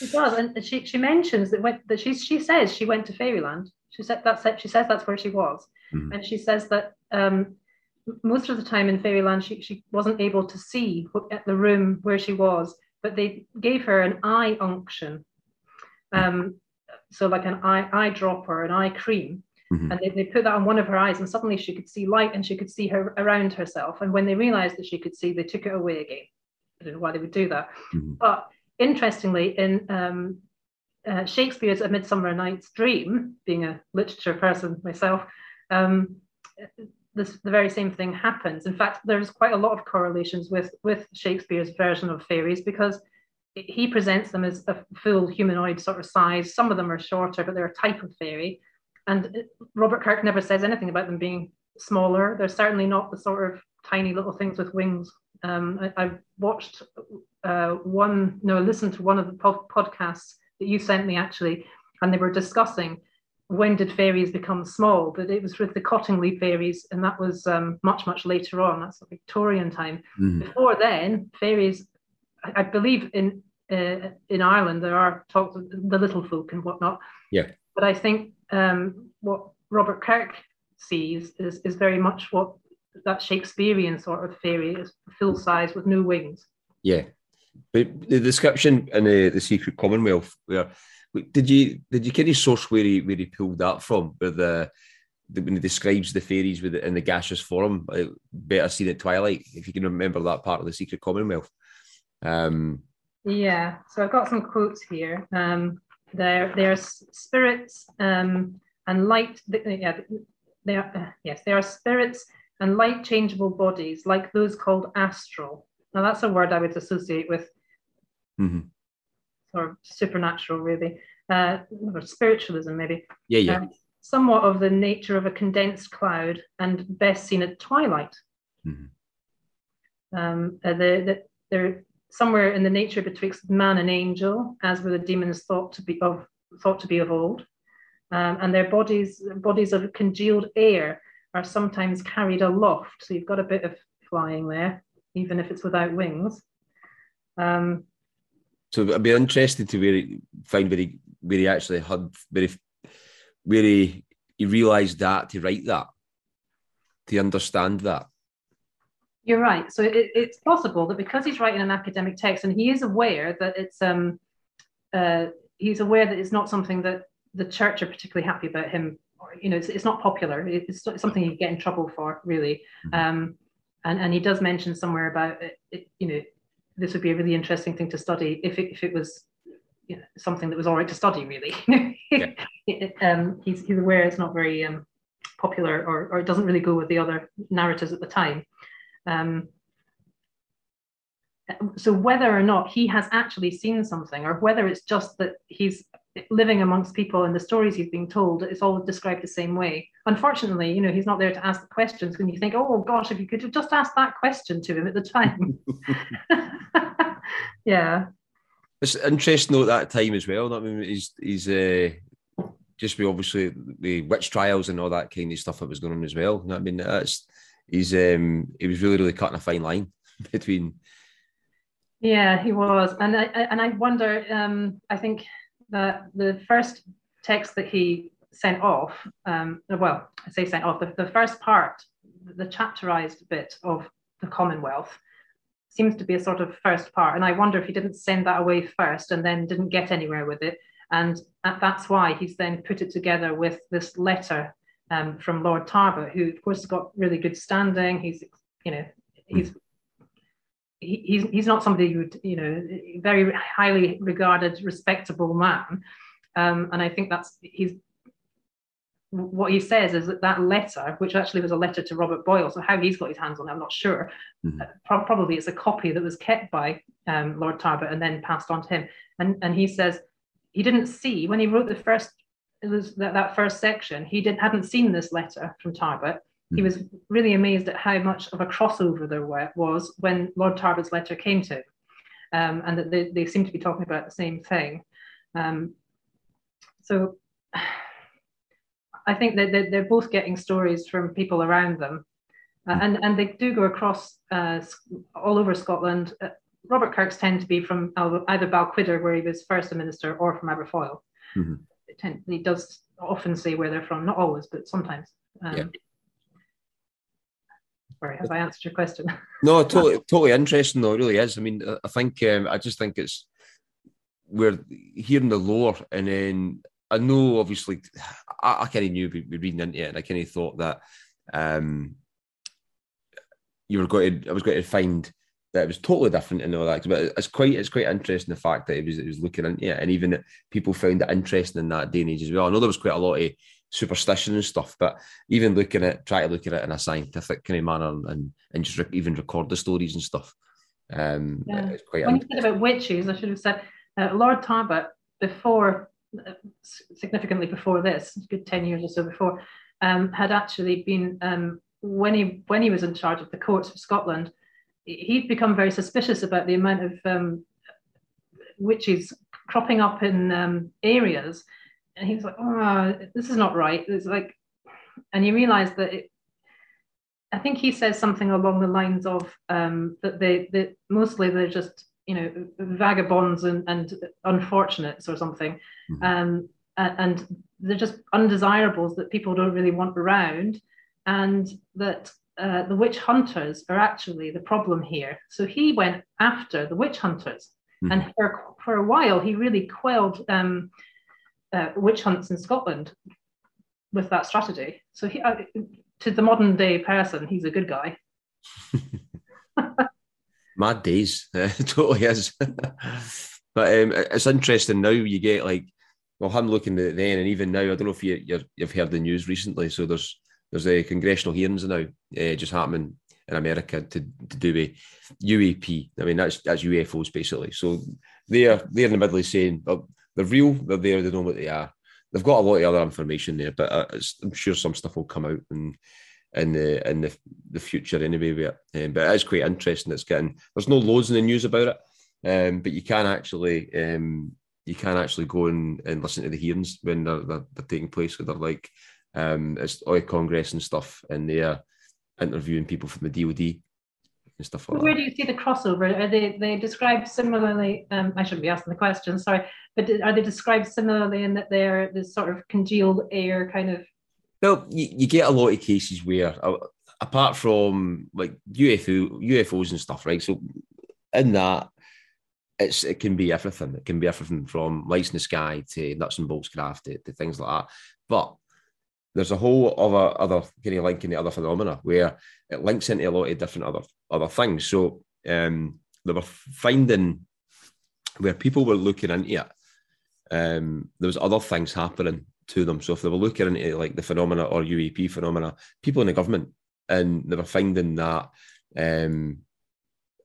It does, and she she mentions that when that she she says she went to Fairyland. She said that's it. She says that's where she was, mm-hmm. and she says that um, most of the time in Fairyland she she wasn't able to see at the room where she was, but they gave her an eye unction. Um, so like an eye eye dropper, an eye cream, Mm-hmm. And they, they put that on one of her eyes, and suddenly she could see light and she could see her around herself. And when they realized that she could see, they took it away again. I don't know why they would do that. Mm-hmm. But interestingly, in um, uh, Shakespeare's A Midsummer Night's Dream, being a literature person myself, um, this, the very same thing happens. In fact, there's quite a lot of correlations with, with Shakespeare's version of fairies because he presents them as a full humanoid sort of size. Some of them are shorter, but they're a type of fairy. And Robert Kirk never says anything about them being smaller. They're certainly not the sort of tiny little things with wings. Um, I, I, watched uh, one, no, listened to one of the pod- podcasts that you sent me actually, and they were discussing when did fairies become small, but it was with the Cottingley fairies, and that was um, much, much later on. That's Victorian time. Mm. Before then, fairies, I, I believe in uh, in Ireland there are talks of the little folk and whatnot. Yeah. But I think um, what Robert Kirk sees is, is very much what that Shakespearean sort of fairy is full size with no wings. Yeah, but the description in the, the Secret Commonwealth, where did you did you kind of source where he where he pulled that from? Where the, the when he describes the fairies with it in the gaseous form, better seen at twilight. If you can remember that part of the Secret Commonwealth. Um, yeah, so I've got some quotes here. Um, they're, they're spirits um, and light, yeah, they are, uh, yes, they are spirits and light changeable bodies like those called astral. Now that's a word I would associate with mm-hmm. or supernatural really, uh, or spiritualism maybe. Yeah, yeah. Um, somewhat of the nature of a condensed cloud and best seen at twilight. Mm-hmm. Um, uh, the, the, they're somewhere in the nature betwixt man and angel, as were the demons thought to be of thought to be of old. Um, and their bodies bodies of congealed air are sometimes carried aloft. So you've got a bit of flying there, even if it's without wings. Um, so I'd be interested to really find where he where he actually had where he, where he, he realised that to write that, to understand that. You're right. So it, it's possible that because he's writing an academic text and he is aware that it's um uh, he's aware that it's not something that the church are particularly happy about him. Or, you know, it's, it's not popular. It's something you get in trouble for, really. Mm-hmm. Um, and and he does mention somewhere about it, it, You know, this would be a really interesting thing to study if it, if it was you know, something that was all right to study, really. yeah. [LAUGHS] um, he's he's aware it's not very um, popular or or it doesn't really go with the other narratives at the time. Um, so whether or not he has actually seen something, or whether it's just that he's living amongst people and the stories he's being told, it's all described the same way. Unfortunately, you know, he's not there to ask the questions when you think, oh gosh, if you could have just asked that question to him at the time. [LAUGHS] [LAUGHS] yeah. It's interesting though at that time as well. I mean, he's he's uh, just be obviously the witch trials and all that kind of stuff that was going on as well. I mean, that's he's um, he was really really cutting a fine line [LAUGHS] between. Yeah, he was, and I and I wonder. Um, I think that the first text that he sent off, um, well, I say sent off, the, the first part, the chapterized bit of the Commonwealth, seems to be a sort of first part. And I wonder if he didn't send that away first and then didn't get anywhere with it. And that's why he's then put it together with this letter um, from Lord Tarbat, who of course has got really good standing. He's, you know, he's he's he's not somebody who you know very highly regarded, respectable man. Um, and I think that's he's what he says is that that letter, which actually was a letter to Robert Boyle, so how he's got his hands on it, I'm not sure. Mm-hmm. Uh, pro- probably it's a copy that was kept by um, Lord Tarbat and then passed on to him. And and he says he didn't see when he wrote the first it was that, that first section. He didn't hadn't seen this letter from. Mm-hmm. He was really amazed at how much of a crossover there was when Lord Tarbat's letter came to him, um, and that they, they seem to be talking about the same thing. Um, so [SIGHS] I think that they're, they're both getting stories from people around them. Uh, and, and they do go across uh, all over Scotland. Uh, Robert Kirk's tend to be from either Balquhidder, where he was first a minister, or from Aberfoyle. Mm-hmm. Tend, he does often say where they're from, not always, but sometimes. Um, yeah. Sorry, have I answered your question? No, [LAUGHS] totally, totally interesting though. It really is. I mean, I think um, I just think it's we're hearing the lore, and then I know obviously I, I kind of knew we were reading into it, and I kind of thought that um, you were going to I was going to find that it was totally different and all that. But it's quite it's quite interesting the fact that it was it was looking into it, and even people found it interesting in that day and age as well. I know there was quite a lot of superstition and stuff, but even looking at try to look at it in a scientific kind of manner and and just re- even record the stories and stuff. Um, yeah. it's quite. When you said about witches, I should have said uh, Lord Tarbat before significantly before this, good 10 years or so before, um, had actually been, um, when, he, when he was in charge of the courts of Scotland, he'd become very suspicious about the amount of um, witches cropping up in um, areas. And he was like, oh, this is not right. It's like, and you realize that it, I think he says something along the lines of um, that they that mostly they're just you know vagabonds and, and unfortunates or something mm-hmm. um, and they're just undesirables that people don't really want around and that uh, the witch hunters are actually the problem here so he went after the witch hunters mm-hmm. and for, for a while he really quelled um, uh, witch hunts in scotland with that strategy so he, uh, to the modern day person he's a good guy [LAUGHS] [LAUGHS] mad days. [LAUGHS] totally is. but um, it's interesting now. You get like, well, I'm looking at it then, and even now, I don't know if you you have heard the news recently. So there's there's a congressional hearings now uh, just happening in America to, to do with UAP. I mean, that's that's UFOs basically. So they're they're in the middle of saying well, they're real. They're there. They know what they are. They've got a lot of other information there, but uh, I'm sure some stuff will come out and in the in the, the future anyway. It. Um, but it is quite interesting. It's getting there's no loads in the news about it, um, but you can actually um, you can actually go and, and listen to the hearings when they're, they're, they're taking place. Where they're like um, it's all Congress and stuff, and they're interviewing people from the DoD and stuff like Where that. do you see the crossover? Are they they described similarly? Um, I shouldn't be asking the question, sorry, but are they described similarly in that they're this sort of congealed air kind of well, you, you get a lot of cases where, uh, apart from like UFO, UFOs and stuff, right? So in that, it's it can be everything. It can be everything from lights in the sky to nuts and bolts craft to, to things like that. But there's a whole other other kind of link in the other phenomena where it links into a lot of different other other things. So um, they were finding where people were looking into it. Um, there was other things happening to them. So if they were looking into like the phenomena or UAP phenomena, people in the government, and they were finding that um,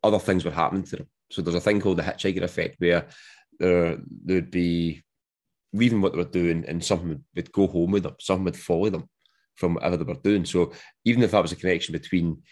other things were happening to them. So there's a thing called the hitchhiker effect where there would be leaving what they were doing and something would, would go home with them, something would follow them from whatever they were doing. So even if that was a connection between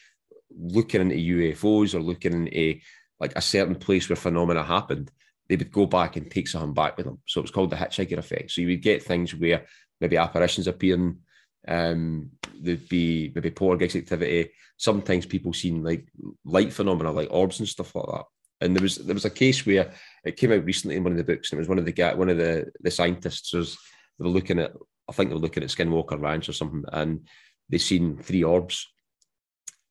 looking into UFOs or looking into like a certain place where phenomena happened, they would go back and take something back with them. So it was called the hitchhiker effect. So you would get things where maybe apparitions appearing Um, there'd be maybe poltergeist activity. Sometimes people seen like light phenomena, like orbs and stuff like that. And there was there was a case where it came out recently in one of the books, and it was one of the one of the the scientists was they were looking at I think they were looking at Skinwalker Ranch or something, and they seen three orbs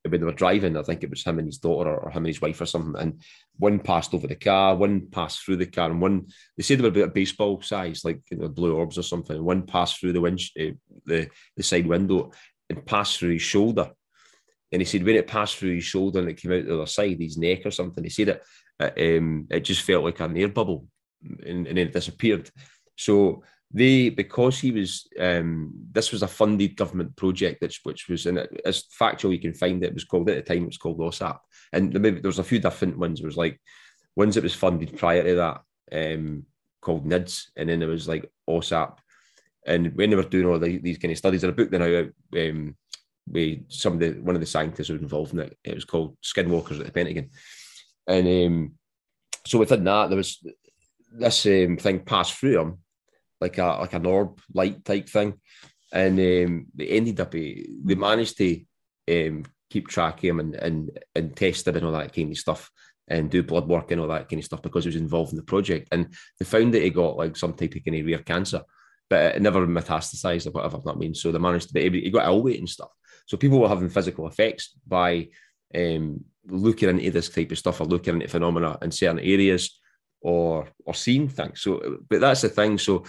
when they were driving. I think it was him and his daughter or him and his wife or something, and one passed over the car, one passed through the car, and one they said they were about baseball size, like you know, blue orbs or something. One passed through the wind, uh, the the side window, and passed through his shoulder. And he said when it passed through his shoulder and it came out the other side, his neck or something, he said it, it, um, it just felt like an air bubble, and, and then it disappeared. So they because he was um, this was a funded government project which which was it as factual you can find it, was called at the time it was called OSAP. And maybe there was a few different ones. It was like ones that was funded prior to that um, called NIDS. And then there was like OSAP. And when they were doing all the, these kind of studies, in a book that now um, with some of the one of the scientists who was involved in it. It was called Skinwalkers at the Pentagon, and um, so within that there was this um, thing passed through him like a like an orb light type thing, and um, they ended up they managed to um, keep track of him and and and test him and all that kind of stuff and do blood work and all that kind of stuff because he was involved in the project. And they found that he got like some type of kind of rare cancer but it never metastasized or whatever that means. So they managed to be able, he got ill weight and stuff. So people were having physical effects by um, looking into this type of stuff or looking into phenomena in certain areas or or seeing things. So, but that's the thing. So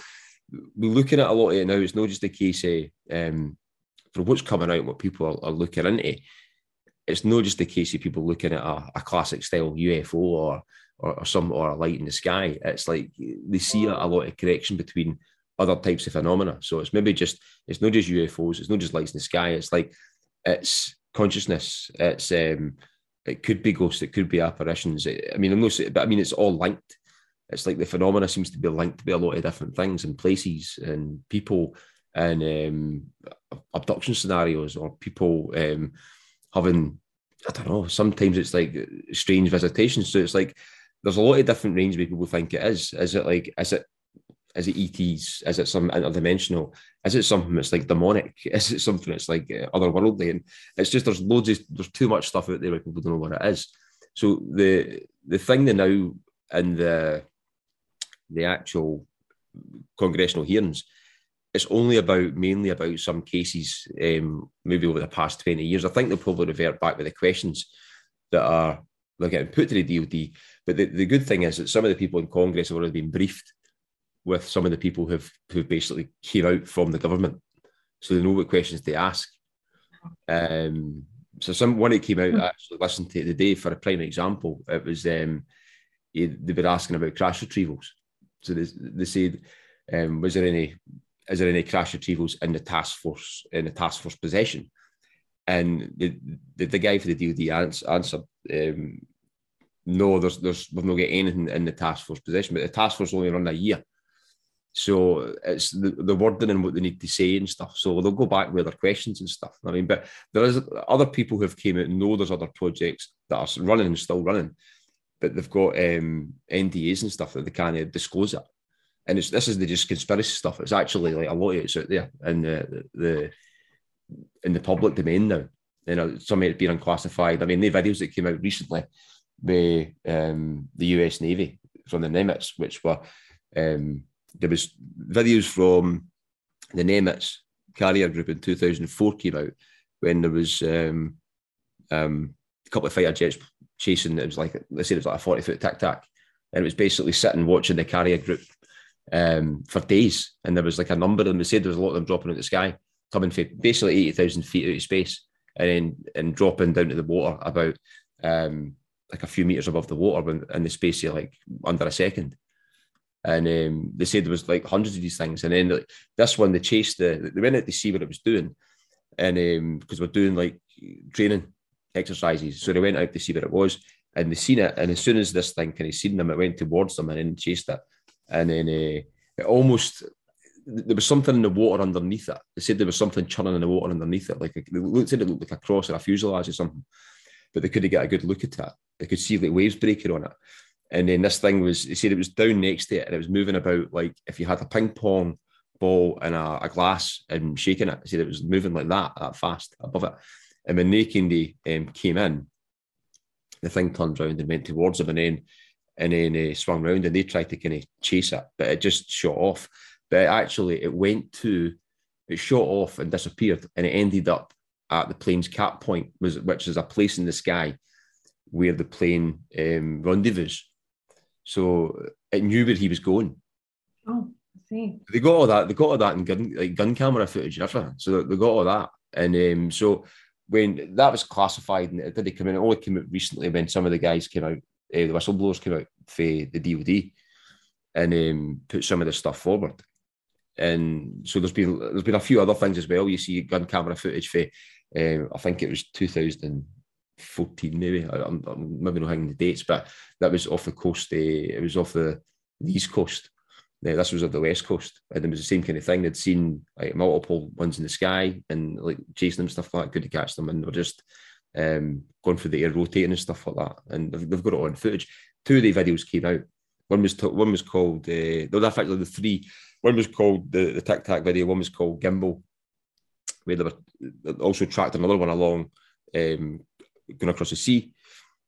we're looking at a lot of it now. It's not just the case of um, for what's coming out, what people are, are, looking into. It's not just the case of people looking at a, a classic style UFO or, or, or some or a light in the sky. It's like they see a, a lot of connection between other types of phenomena. So it's maybe just it's not just UFOs, it's not just lights in the sky. It's like it's consciousness. It's um, it could be ghosts, it could be apparitions. I mean, I'm not, but I mean, it's all linked. It's like the phenomena seems to be linked to a lot of different things and places and people and um, abduction scenarios or people um, having I don't know. Sometimes it's like strange visitations. So it's like there's a lot of different range where people think it is. Is it like is it is it ETs? Is it some interdimensional? Is it something that's like demonic? [LAUGHS] Is it something that's like uh, otherworldly? And it's just there's loads of there's too much stuff out there where people don't know what it is. So the the thing that now in the the actual congressional hearings, it's only about mainly about some cases, um, maybe over the past 20 years. I think they'll probably revert back with the questions that are they're getting put to the DOD. But the, the good thing is that some of the people in Congress have already been briefed with some of the people who've who basically came out from the government, so they know what questions they ask. Um, so some one it came out, I actually listened to it the day for a prime example. It was um, they were asking about crash retrievals. So they, they said, um, was there any is there any crash retrievals in the task force in the task force possession? And the the, the guy for the DoD answered, um, no, there's there's we've not got anything in the task force possession, but the task force only run a year. So it's the, the wording and what they need to say and stuff. So they'll go back with their questions and stuff. I mean, but there is other people who have came out and know there's other projects that are running and still running, but they've got um, NDAs and stuff that they can't disclose it. And it's this is the just conspiracy stuff. It's actually like a lot of it's out there in the, the in the public domain now. You know, some of it being unclassified. I mean, the videos that came out recently by um, the US Navy from the Nimitz, which were um, there was videos from the Nimitz carrier group in 2004 came out when there was um, um, a couple of fighter jets chasing. It was like they said it was like a 40 foot tic tac, and it was basically sitting watching the carrier group um, for days. And there was like a number of them. They said there was a lot of them dropping out of the sky, coming from basically 80,000 feet out of space, and then and dropping down to the water about um, like a few meters above the water in the space of like under a second and um, they said there was like hundreds of these things. And then like, this one, they chased the, they went out to see what it was doing, and because um, we're doing like training exercises, so they went out to see what it was, and they seen it. And as soon as this thing kind of seen them, it went towards them and then chased it, and then uh, it almost there was something in the water underneath it. They said there was something churning in the water underneath it, like a, they said it looked like a cross or a fuselage or something, but they couldn't get a good look at it. They could see like waves breaking on it. And then this thing was, he said it was down next to it and it was moving about like if you had a ping pong ball in a, a, glass and shaking it. I said it was moving like that, that fast above it. And when they um, came in, the thing turned around and went towards them and then and then uh, swung round and they tried to kind of chase it, but it just shot off. But actually, it went to, it shot off and disappeared, and it ended up at the plane's cap point, which is a place in the sky where the plane um, rendezvous. So it knew where he was going. Oh, I see. They got all that. They got all that in gun like gun camera footage and everything. So they got all that, and um, so when that was classified and it didn't come in, it only came out recently when some of the guys came out, uh, the whistleblowers came out for the DoD and um, put some of the stuff forward. And so there's been there's been a few other things as well. You see gun camera footage for um, I think it was 2014 maybe. I, am maybe not hanging the dates, but that was off the coast. Uh, it was off the, the east coast. Uh, this was of the west coast, and it was the same kind of thing. They'd seen like multiple ones in the sky and like chasing them stuff like that. Couldn't catch them, and they were just um, going through the air, rotating and stuff like that. And they've, they've got it on footage. Two of the videos came out. One was t- one was called. Uh, no, effectively the three. One was called the, the Tic Tac video. One was called Gimbal, where they were also tracked another one along, um, going across the sea,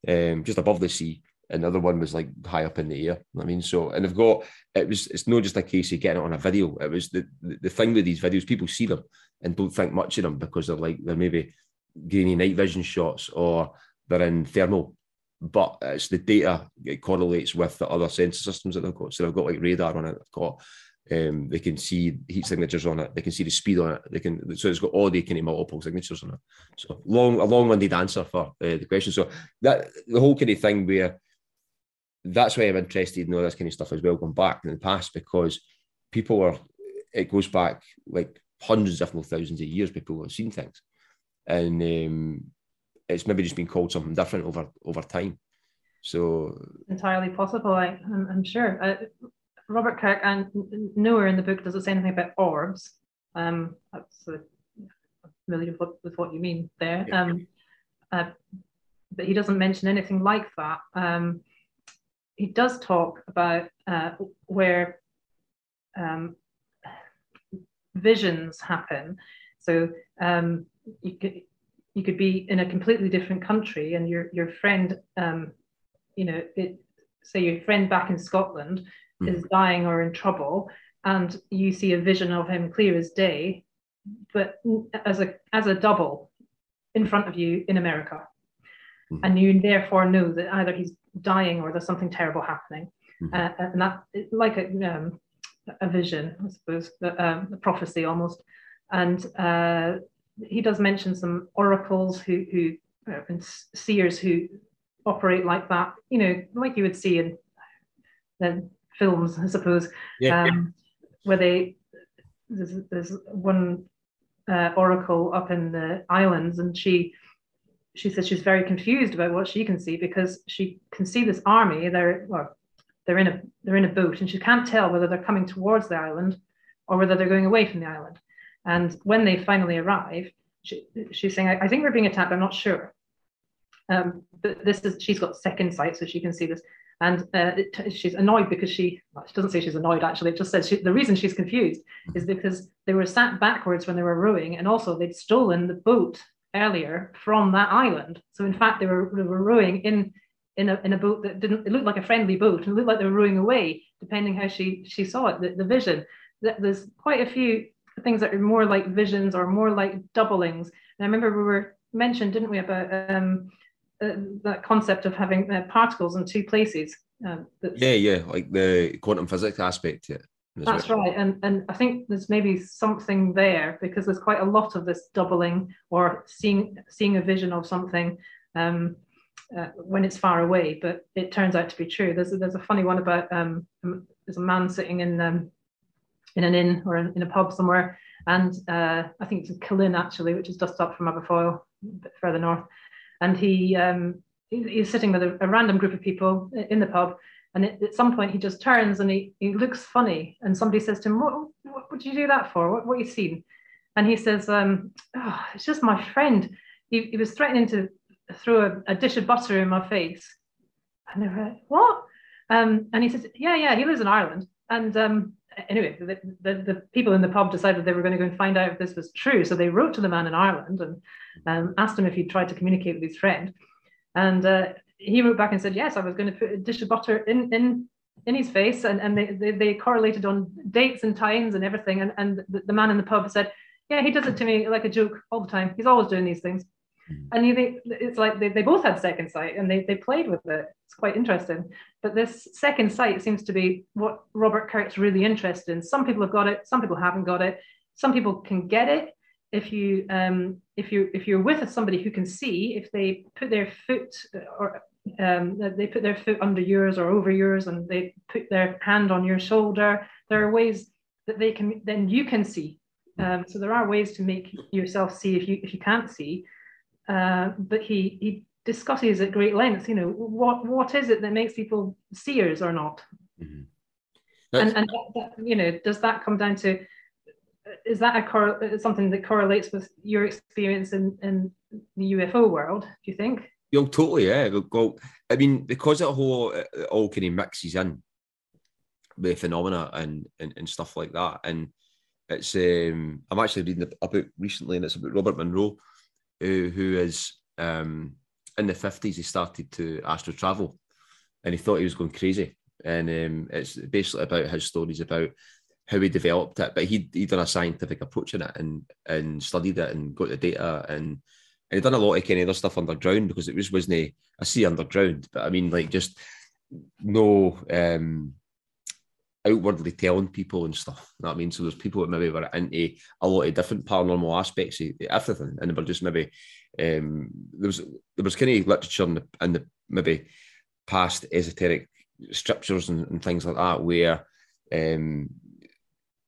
um, just above the sea another one was like high up in the air. I mean, so and they've got it was it's not just a case of getting it on a video. It was the, the, the thing with these videos, people see them and don't think much of them because they're like they're maybe grainy night vision shots or they're in thermal. But it's the data it correlates with the other sensor systems that they've got. So they've got like radar on it, they've got um, they can see heat signatures on it. They can see the speed on it. They can so it's got all the kind of multiple signatures on it. So long, a long-winded answer for uh, the question. So that the whole kind of thing where that's why I'm interested in all this kind of stuff as well, going back in the past, because people are, it goes back like hundreds, if not thousands of years, people have seen things. And um, it's maybe just been called something different over over time. So entirely possible, I, I'm, I'm sure. Uh, Robert Kirk and nowhere in the book does it say anything about orbs. Um, that's uh, familiar with what, with what you mean there. Yeah. Um, uh, but he doesn't mention anything like that. Um, he does talk about uh, where um, visions happen. So um, you could you could be in a completely different country, and your your friend, um, you know, it, say your friend back in Scotland mm. is dying or in trouble, and you see a vision of him clear as day, but as a as a double in front of you in America. Mm. And you therefore know that either he's dying or there's something terrible happening. Mm-hmm. Uh, and that, like a, um, a vision, I suppose, um, a prophecy almost. And uh, he does mention some oracles who, who uh, and seers who operate like that, you know, like you would see in the films, I suppose, yeah, um, yeah. where they there's, there's one uh, oracle up in the islands, and she she says she's very confused about what she can see because she can see this army. They're well, they're in a they're in a boat, and she can't tell whether they're coming towards the island or whether they're going away from the island. And when they finally arrive, she, she's saying, I, I, think we're being attacked. I'm not sure." Um, but this is she's got second sight, so she can see this. And uh, she's annoyed because she, well, she doesn't say she's annoyed actually, it just says she, the reason she's confused is because they were sat backwards when they were rowing, and also they'd stolen the boat earlier from that island. So in fact, they were, they were rowing in in a, in a boat that didn't it looked like a friendly boat and it looked like they were rowing away, depending how she she saw it, the, the vision. There's quite a few things that are more like visions or more like doublings. And I remember we were mentioned, didn't we, about um, uh, that concept of having uh, particles in two places. Um, yeah, yeah, like the quantum physics aspect to it. That's right. And, and I think there's maybe something there because there's quite a lot of this doubling or seeing seeing a vision of something um, uh, when it's far away, but it turns out to be true. There's a, there's a funny one about um, there's a man sitting in um, in an inn or in, in a pub somewhere, and uh, I think it's in Killin actually, which is just up from Aberfoyle, a bit further north, and he um, he's sitting with a, a random group of people in the pub and it, at some point, he just turns and he, he looks funny. And somebody says to him, What, what would you do that for? What, what you seen? And he says, um, oh, It's just my friend. He, he was threatening to throw a, a, dish of butter in my face. And they were like, What? Um, and he says, Yeah, yeah, he lives in Ireland. And um, anyway, the, the, the, people in the pub decided they were going to go and find out if this was true. So they wrote to the man in Ireland and um, asked him if he'd tried to communicate with his friend. And uh, he wrote back and said, yes, I was going to put a dish of butter in, in, in his face. And, and they, they, they correlated on dates and times and everything. And, and the, the man in the pub said, yeah, he does it to me like a joke all the time. He's always doing these things. Hmm. And you think it's like they, they both had second sight and they, they played with it. It's quite interesting. But this second sight seems to be what Robert Kirk's really interested in. Some people have got it, some people haven't got it. Some people can get it if you um, if you if you're with somebody who can see, if they put their foot or um, they put their foot under yours or over yours and they put their hand on your shoulder, there are ways that they can then you can see. Um, so there are ways to make yourself see if you if you can't see. Uh, but he he discusses at great length. You know what what is it that makes people seers or not? Mm-hmm. And and that, you know does that come down to is that a cor- something that correlates with your experience in in the UFO world? Do you think? Yeah, totally. Yeah. Well, I mean, because it whole it all kind of mixes in with phenomena and, and and stuff like that, and it's um, I'm actually reading a book recently, and it's about Robert Monroe, who, who is um, in the fifties. He started to astral travel, and he thought he was going crazy. And um, it's basically about his stories about how he developed it. But he he done a scientific approach in it and and studied it and got the data and and he done a lot of kind of other stuff underground because it was wasn't a sea underground. But I mean, like just no um outwardly telling people and stuff. You know what I mean? So there's people that maybe were into a lot of different paranormal aspects of everything, and they were just maybe um, there was there was kind of literature in the, in the maybe past esoteric scriptures and, and things like that where um,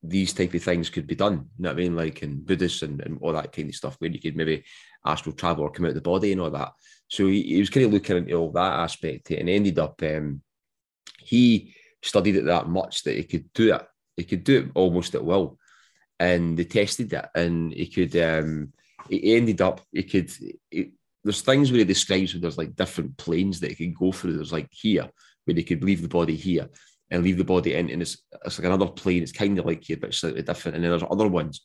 these type of things could be done. You know what I mean? Like in Buddhists and, and all that kind of stuff, where you could maybe astral travel or come out of the body and all that. So he, he was kind of looking into all that aspect and ended up um, he studied it that much that he could do it. He could do it almost at will. And they tested it and he could, um, he ended up, he could, he, there's things where he describes where there's like different planes that he could go through. There's like here, where he could leave the body here and leave the body in, and it's, it's like another plane. It's kind of like here, but slightly different. And then there's other ones.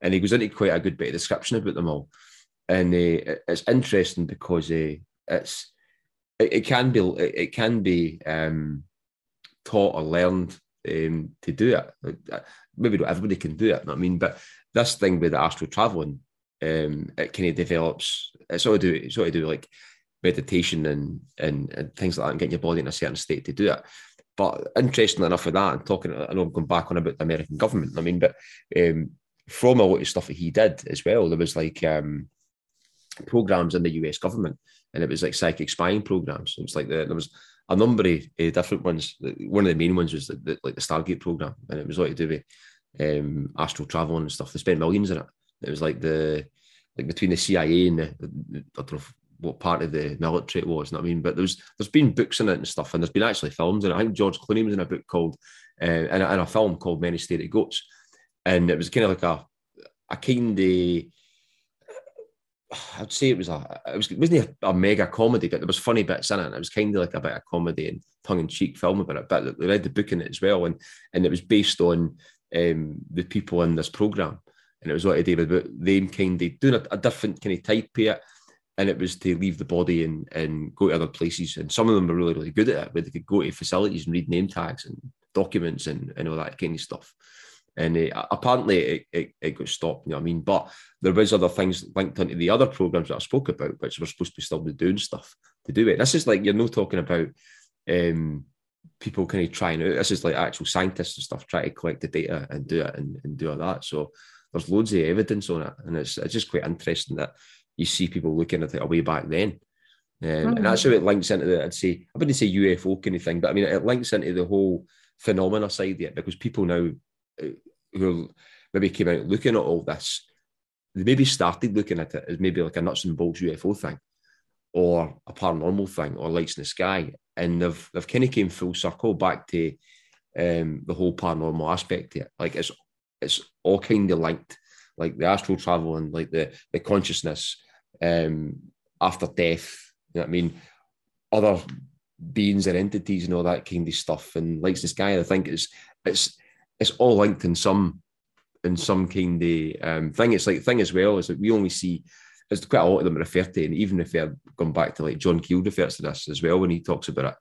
And he goes into quite a good bit of description about them all. And uh, it's interesting because uh, it's, it, it, can be, it, it can be, um, taught or learned um, to do it. Uh, maybe not everybody can do it. I mean, but this thing with the astral traveling, um, it kind of develops. It's all to do. It's all to do like meditation and, and and things like that, and getting your body in a certain state to do it. But interestingly enough, with that, and talking, I know I'm going back on about the American government. I mean, but um, from a lot of stuff that he did as well, there was like um, programs in the US government, and it was like psychic spying programs. It was like the, there was a number of uh, different ones. One of the main ones was the, the, like the Stargate program, and it was like to do with um, astral travel and stuff. They spent millions in it. It was like the like between the CIA and the, the, I don't know what part of the military it was. You know what I mean? But there's there's been books in it and stuff, and there's been actually films. And I think George Clooney was in a book called uh, in, a, a film called Men Who Stare at Goats, and it was kind of like a a kind of I'd say it was a it was wasn't a, a, mega comedy, but there was funny bits in it. And it was kind of like a bit of comedy and tongue in cheek film about it. But they read the book in it as well, and and it was based on um, the people in this program, and it was what I did about them kind of doing a, a, different kind of type of it, and it was to leave the body and and go to other places. And some of them were really really good at it, where they could go to facilities and read name tags and documents and, and all that kind of stuff and uh, apparently it, it, it, got stopped. You know what I mean? But there was other things linked into the other programs that I spoke about, which were supposed to be still be doing stuff to do it. This is like you're not talking about um, people kind of trying out. This is like actual scientists and stuff trying to collect the data and do it and, and do all that. So there's loads of evidence on it, and it's it's just quite interesting that you see people looking at it way back then. Um. And that's how it links into the, I'd say, I wouldn't say UFO kind of thing, but I mean, it links into the whole phenomena side of it because people now who maybe came out looking at all this, they maybe started looking at it as maybe like a nuts and bolts UFO thing or a paranormal thing or lights in the sky. And they've, they've kind of came full circle back to um, the whole paranormal aspect it. Like it's, it's all kind of linked, like the astral travel and like the, the consciousness um, after death. You know what I mean? Other beings and entities and all that kind of stuff and lights in the sky. I think it's, it's, it's all linked in some in some kind of um, thing. It's like thing as well is that we only see there's quite a lot of them refer to, and even if they're gone back to like John Keel refers to this as well when he talks about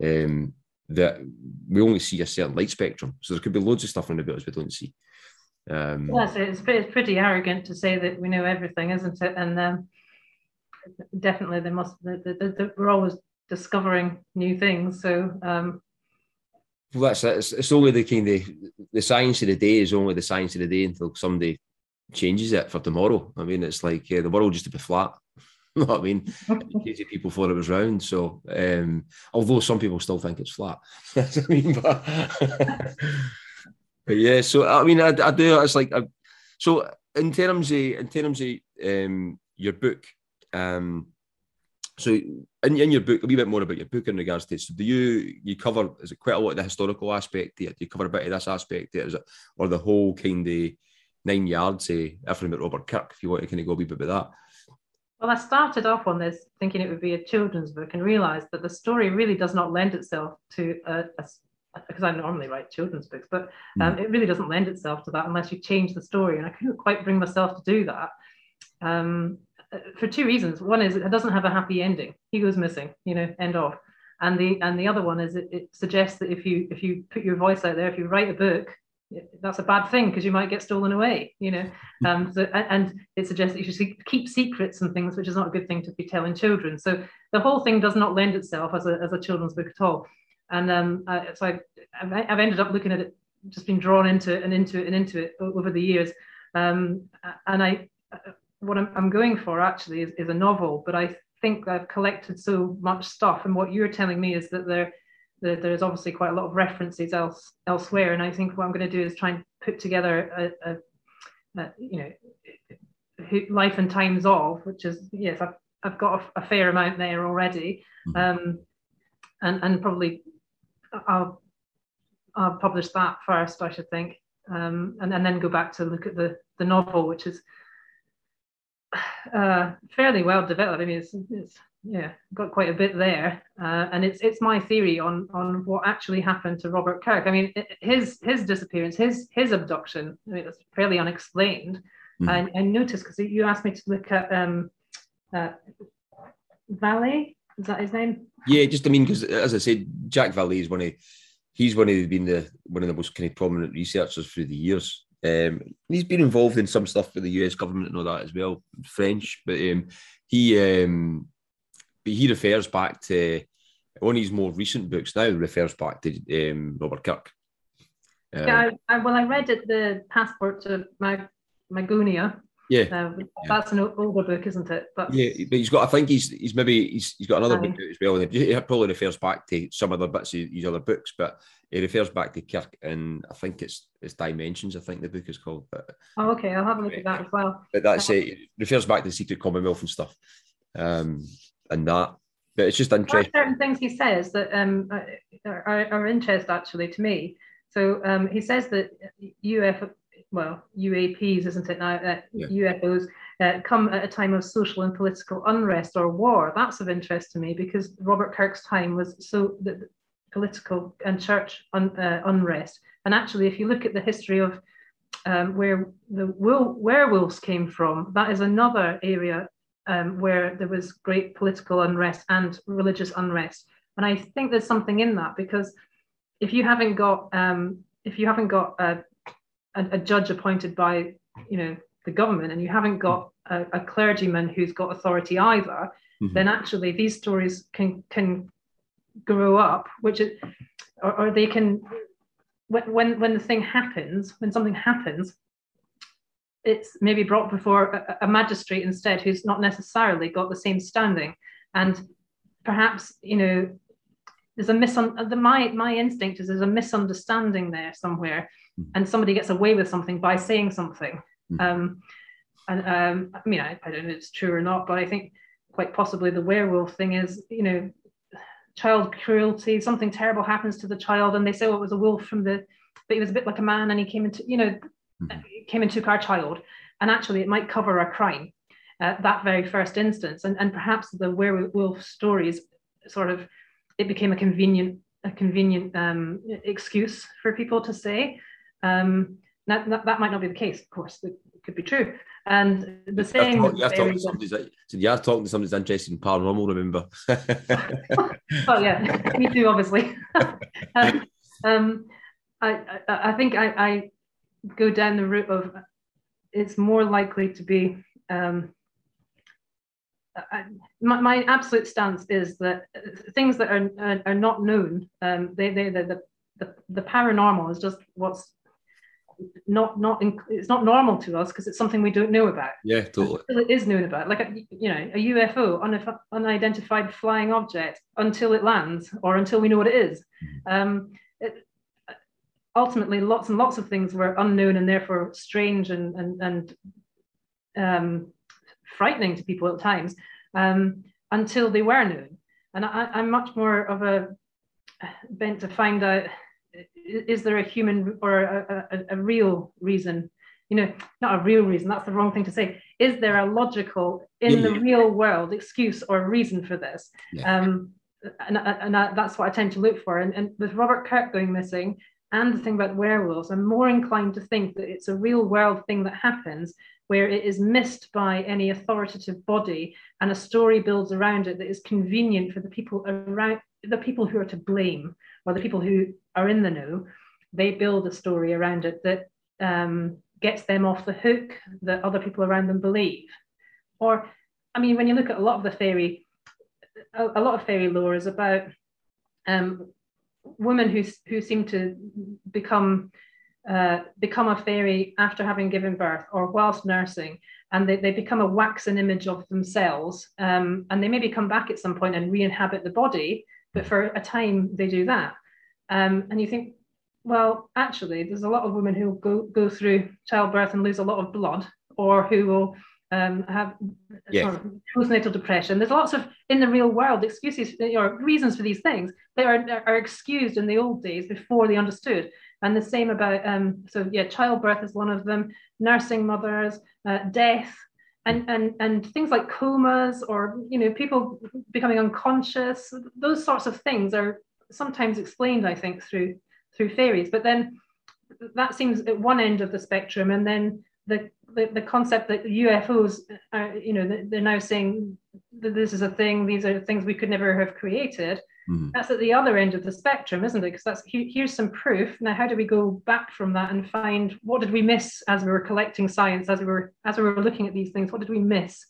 it, um, that we only see a certain light spectrum. So there could be loads of stuff around about us we don't see. Um, yes, it's, it's pretty arrogant to say that we know everything, isn't it? And um, definitely, they must. They, they, they, we're always discovering new things. So um, well, that's it. It's, it's, only the kind of the science of the day is only the science of the day until somebody changes it for tomorrow. I mean, it's like uh, the world used to be flat. [LAUGHS] you know what I mean? Crazy people thought it was round. So, um, although some people still think it's flat, [LAUGHS] I mean, but, [LAUGHS] but, yeah. So I mean, I, I do. It's like I, so in terms of in terms of um, your book. Um, so in, in your book, a wee bit more about your book in regards to it. So do you you cover is it quite a lot of the historical aspect Do you cover a bit of this aspect Is it or the whole kind of nine yards say everything about Robert Kirk, if you want to kind of go a wee bit about that. Well, I started off on this thinking it would be a children's book and realized that the story really does not lend itself to a, a because I normally write children's books, but um, mm. it really doesn't lend itself to that unless you change the story. And I couldn't quite bring myself to do that um, for two reasons. One is it doesn't have a happy ending; he goes missing, you know, end off. And the and the other one is it, it suggests that if you if you put your voice out there, if you write a book, that's a bad thing because you might get stolen away, you know. Um, so, and it suggests that you should keep secrets and things, which is not a good thing to be telling children. So the whole thing does not lend itself as a, as a children's book at all. And um, I, so I, I've ended up looking at it, just been drawn into it and into it and into it over the years. Um, and I, what I'm, I'm going for actually is, is a novel, but I think I've collected so much stuff. And what you're telling me is that there there's obviously quite a lot of references else elsewhere, and I think what I'm going to do is try and put together a, a, a you know life and times of, which is yes, I've I've got a, a fair amount there already, mm-hmm. um, and and probably I'll I'll publish that first, I should think, um, and and then go back to look at the the novel, which is uh, fairly well developed. I mean, it's, it's yeah, got quite a bit there, uh, and it's it's my theory on on what actually happened to Robert Kirk. I mean, his his disappearance, his his abduction, I mean, it's fairly unexplained. Mm. And I noticed because you asked me to look at um, uh. Is that his name? Yeah, just I mean, because as I said, Jack Vallée is one of he's one of been the one of the most kind of prominent researchers through the years. Um, he's been involved in some stuff with the US government and all that as well, French. But um, he um, but he refers back to one of his more recent books now refers back to um, Robert Kirk. Um, yeah, I, I, well, I read it, the Passport to Mag- Magonia. Yeah, uh, that's an older book, isn't it? But yeah, but he's got. I think he's he's maybe he's, he's got another book as well. He probably refers back to some other bits of his other books, but he refers back to Kirk, and I think it's it's Dimensions. I think the book is called. But, oh, okay, I'll have a look at that as well. But that's it. it refers back to the Secret Commonwealth and stuff. Um, and that. But it's just interesting. certain things he says that um, are, are interest actually to me. So um, he says that UFO, well, UAPs, isn't it now? Uh, yeah. UFOs uh, come at a time of social and political unrest or war. That's of interest to me because Robert Kirk's time was so the, political and church un, uh, unrest. And actually, if you look at the history of um, where the werewolves came from, that is another area um, where there was great political unrest and religious unrest. And I think there's something in that because if you haven't got um, if you haven't got a, a, a, judge appointed by you know the government and you haven't got a, a clergyman who's got authority either, mm-hmm. then actually these stories can can grow up, which is, or, or they can when when the thing happens, when something happens, it's maybe brought before a, a, magistrate instead who's not necessarily got the same standing and perhaps you know there's a misun- the, my my instinct is there's a misunderstanding there somewhere mm-hmm. and somebody gets away with something by saying something mm-hmm. um, and um, i mean I, I don't know if it's true or not but i think quite possibly the werewolf thing is you know child cruelty something terrible happens to the child and they say oh it was a wolf from the but he was a bit like a man and he came into you know mm-hmm. came and took our child, and actually it might cover a crime at that very first instance. And, and perhaps the werewolf stories sort of it became a convenient a convenient um, excuse for people to say. Um, that, that, that, might not be the case, of course. It could be true. And the saying. You're, talking, to somebody you're talking to somebody that's interested in paranormal, remember? [LAUGHS] oh, yeah, me too, obviously. [LAUGHS] um, um, I, I, I, think I, I, go down the route of it's more likely to be. Um, I, my, my, absolute stance is that things that are, are, are not known, um, they, they, the, the, the paranormal is just what's not not in, it's not normal to us because it's something we don't know about. Yeah, totally. Until it is known about, like a, you know, a UFO, un- unidentified flying object, until it lands or until we know what it is. Mm-hmm. Um, it, ultimately, lots and lots of things were unknown and therefore strange and and and um, frightening to people at times um, until they were known. And I, I'm much more of a bent to find out is there a human or a, a, a, real reason? You know not a real reason that's the wrong thing to say. Is there a logical in yeah, the real world excuse or reason for this? Yeah. um, and, and that's what i tend to look for. And, and with robert kirk going missing and the thing about werewolves i'm more inclined to think that it's a real world thing that happens where it is missed by any authoritative body and a story builds around it that is convenient for the people around the people who are to blame or the people who are in the know, they build a story around it that um, gets them off the hook that other people around them believe. Or, I mean, when you look at a lot of the fairy, a, a lot of fairy lore is about um, women who who seem to become uh, become a fairy after having given birth or whilst nursing, and they, they become a waxen image of themselves, um, and they maybe come back at some point and re-inhabit the body, but for a time they do that. Um, and you think, well, actually, there's a lot of women who go, go through childbirth and lose a lot of blood, or who will um, have yeah. postnatal depression. There's lots of in the real world excuses or reasons for these things. They are, are excused in the old days before they understood. And the same about um, so yeah, childbirth is one of them. Nursing mothers, uh, death, and and and things like comas or you know people becoming unconscious. Those sorts of things are sometimes explained, I think, through through fairies. But then that seems at one end of the spectrum, and then the the, the concept that UFOs, are, you know, they're now saying that this is a thing; these are things we could never have created. Mm. That's at the other end of the spectrum, isn't it? Because that's here's some proof. Now, how do we go back from that and find what did we miss as we were collecting science, as we were as we were looking at these things? What did we miss?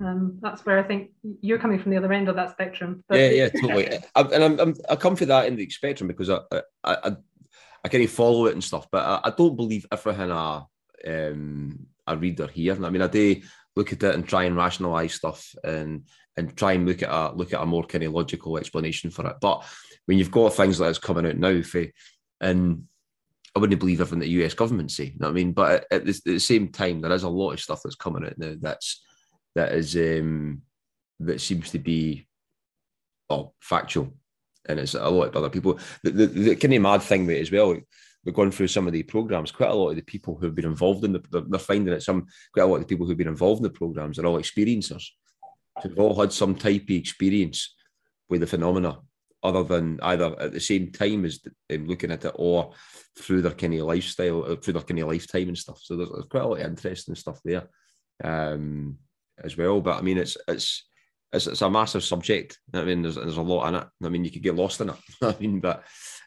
Um, that's where I think you're coming from the other end of that spectrum. But... Yeah, yeah, totally. [LAUGHS] I, and I'm, I'm, I come for that in the spectrum because I, I, I, I kind of follow it and stuff, but I, I don't believe everything I, um, I reader here. hear. I mean, I do look at it and try and rationalize stuff and and try and look at a look at a more kind of logical explanation for it. But when you've got things like this coming out now, and I wouldn't believe everything the US government say. You know what I mean? But at the, at the, same time, there is a lot of stuff that's coming out now that's that is um, that seems to be oh factual, and it's a lot of other people. The, the, the kind of mad thing with it as well. We're going through some of the programs. Quite a lot of the people who've been involved in the, they're finding that some quite a lot of the people who've been involved in the programs are all experiencers. So they've all had some type of experience with the phenomena, other than either at the same time as um, looking at it or through their kind of lifestyle, uh, through their kind of lifetime and stuff. So there's, there's quite a lot of interesting stuff there. Um, as well. But I mean, it's it's it's, it's a massive subject. I mean, there's there's a lot in it. I mean, you could get lost in it. [LAUGHS] I mean, but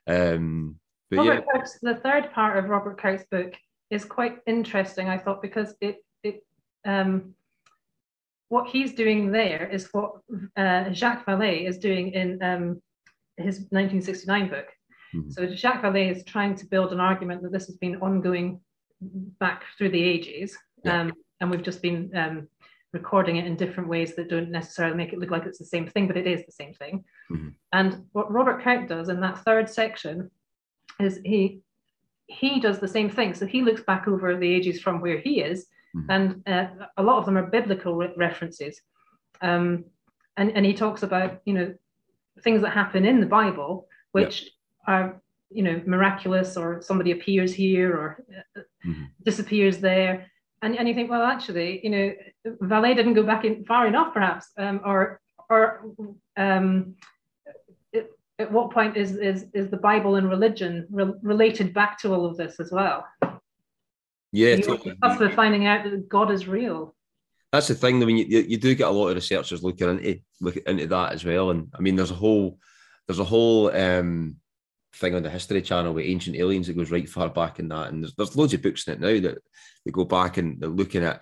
um, but Robert yeah. The third part of Robert Kirk's book is quite interesting. I thought because it it um what he's doing there is what uh, Jacques Vallée is doing in um, his 1969 book. Mm-hmm. So Jacques Vallée is trying to build an argument that this has been ongoing back through the ages, yeah. um, and we've just been um, recording it in different ways that don't necessarily make it look like it's the same thing, but it is the same thing. Mm-hmm. And what Robert Kirk does in that third section is he he does the same thing. So he looks back over the ages from where he is, mm-hmm. and uh, a lot of them are biblical re- references. Um, and, and he talks about you know things that happen in the Bible, which yep. are you know miraculous, or somebody appears here or uh, mm-hmm. disappears there and, and you think, well, actually, you know, Vallée didn't go back in far enough, perhaps, um, or or um, at what point is is is the Bible and religion re- related back to all of this as well? Yeah, totally. That's for finding out that God is real. That's the thing. I mean, you, you do get a lot of researchers looking into looking into that as well. And I mean, there's a whole there's a whole um, thing on the History Channel with ancient aliens that goes right far back in that. And there's, there's loads of books in it now that they go back and they're looking at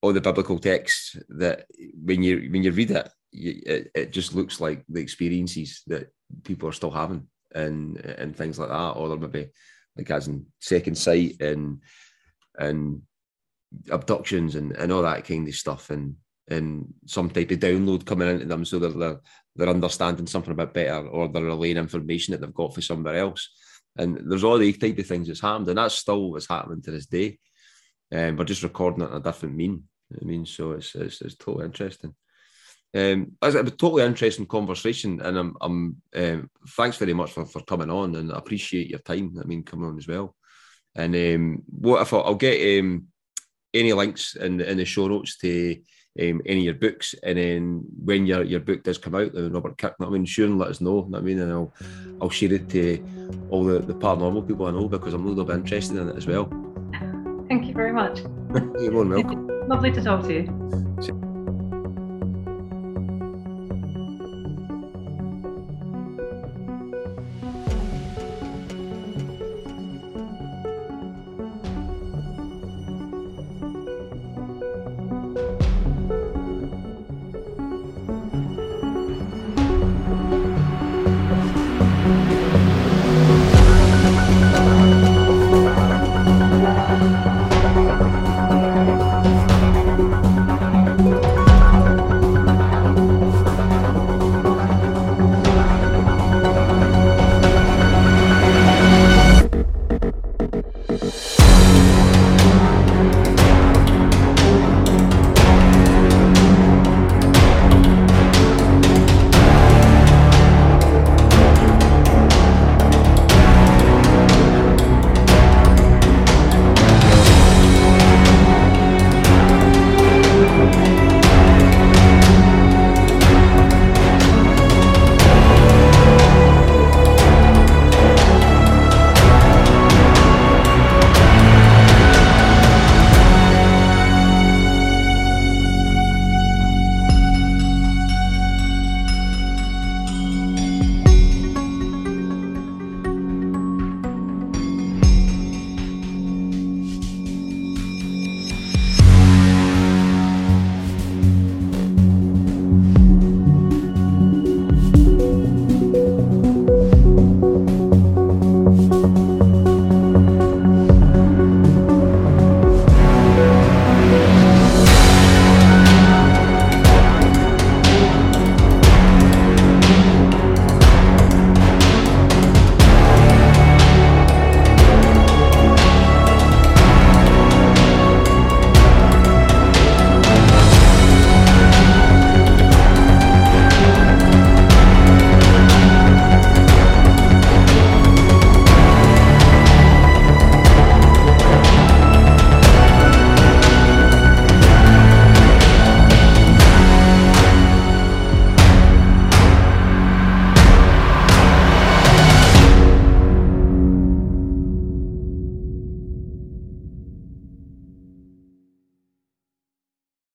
all the biblical texts that when you when you read it, it, it just looks like the experiences that people are still having and and things like that, or maybe like as in second sight and and abductions and, and all that kind of stuff and and some type of download coming into them so that they're, they're understanding something a bit better or they're relaying information that they've got for somewhere else. And there's all these type of things that's happened, and that's still what's happening to this day. Um, we're just recording it in a different mean. I mean, so it's, it's, it's totally interesting. Um, it's a totally interesting conversation, and I'm, I'm um, thanks very much for, for coming on, and I appreciate your time. I mean, coming on as well. And um, what thought, I'll get um, any links in the, in the show notes to um, any of your books, and then when your, your book does come out, the Robert Kirk, I mean, sure, and let us know. I mean, and I'll I'll share it to all the, the paranormal people I know because I'm a little bit interested in it as well. Thank you very much. [LAUGHS] You're welcome. [LAUGHS] Lovely to talk to you.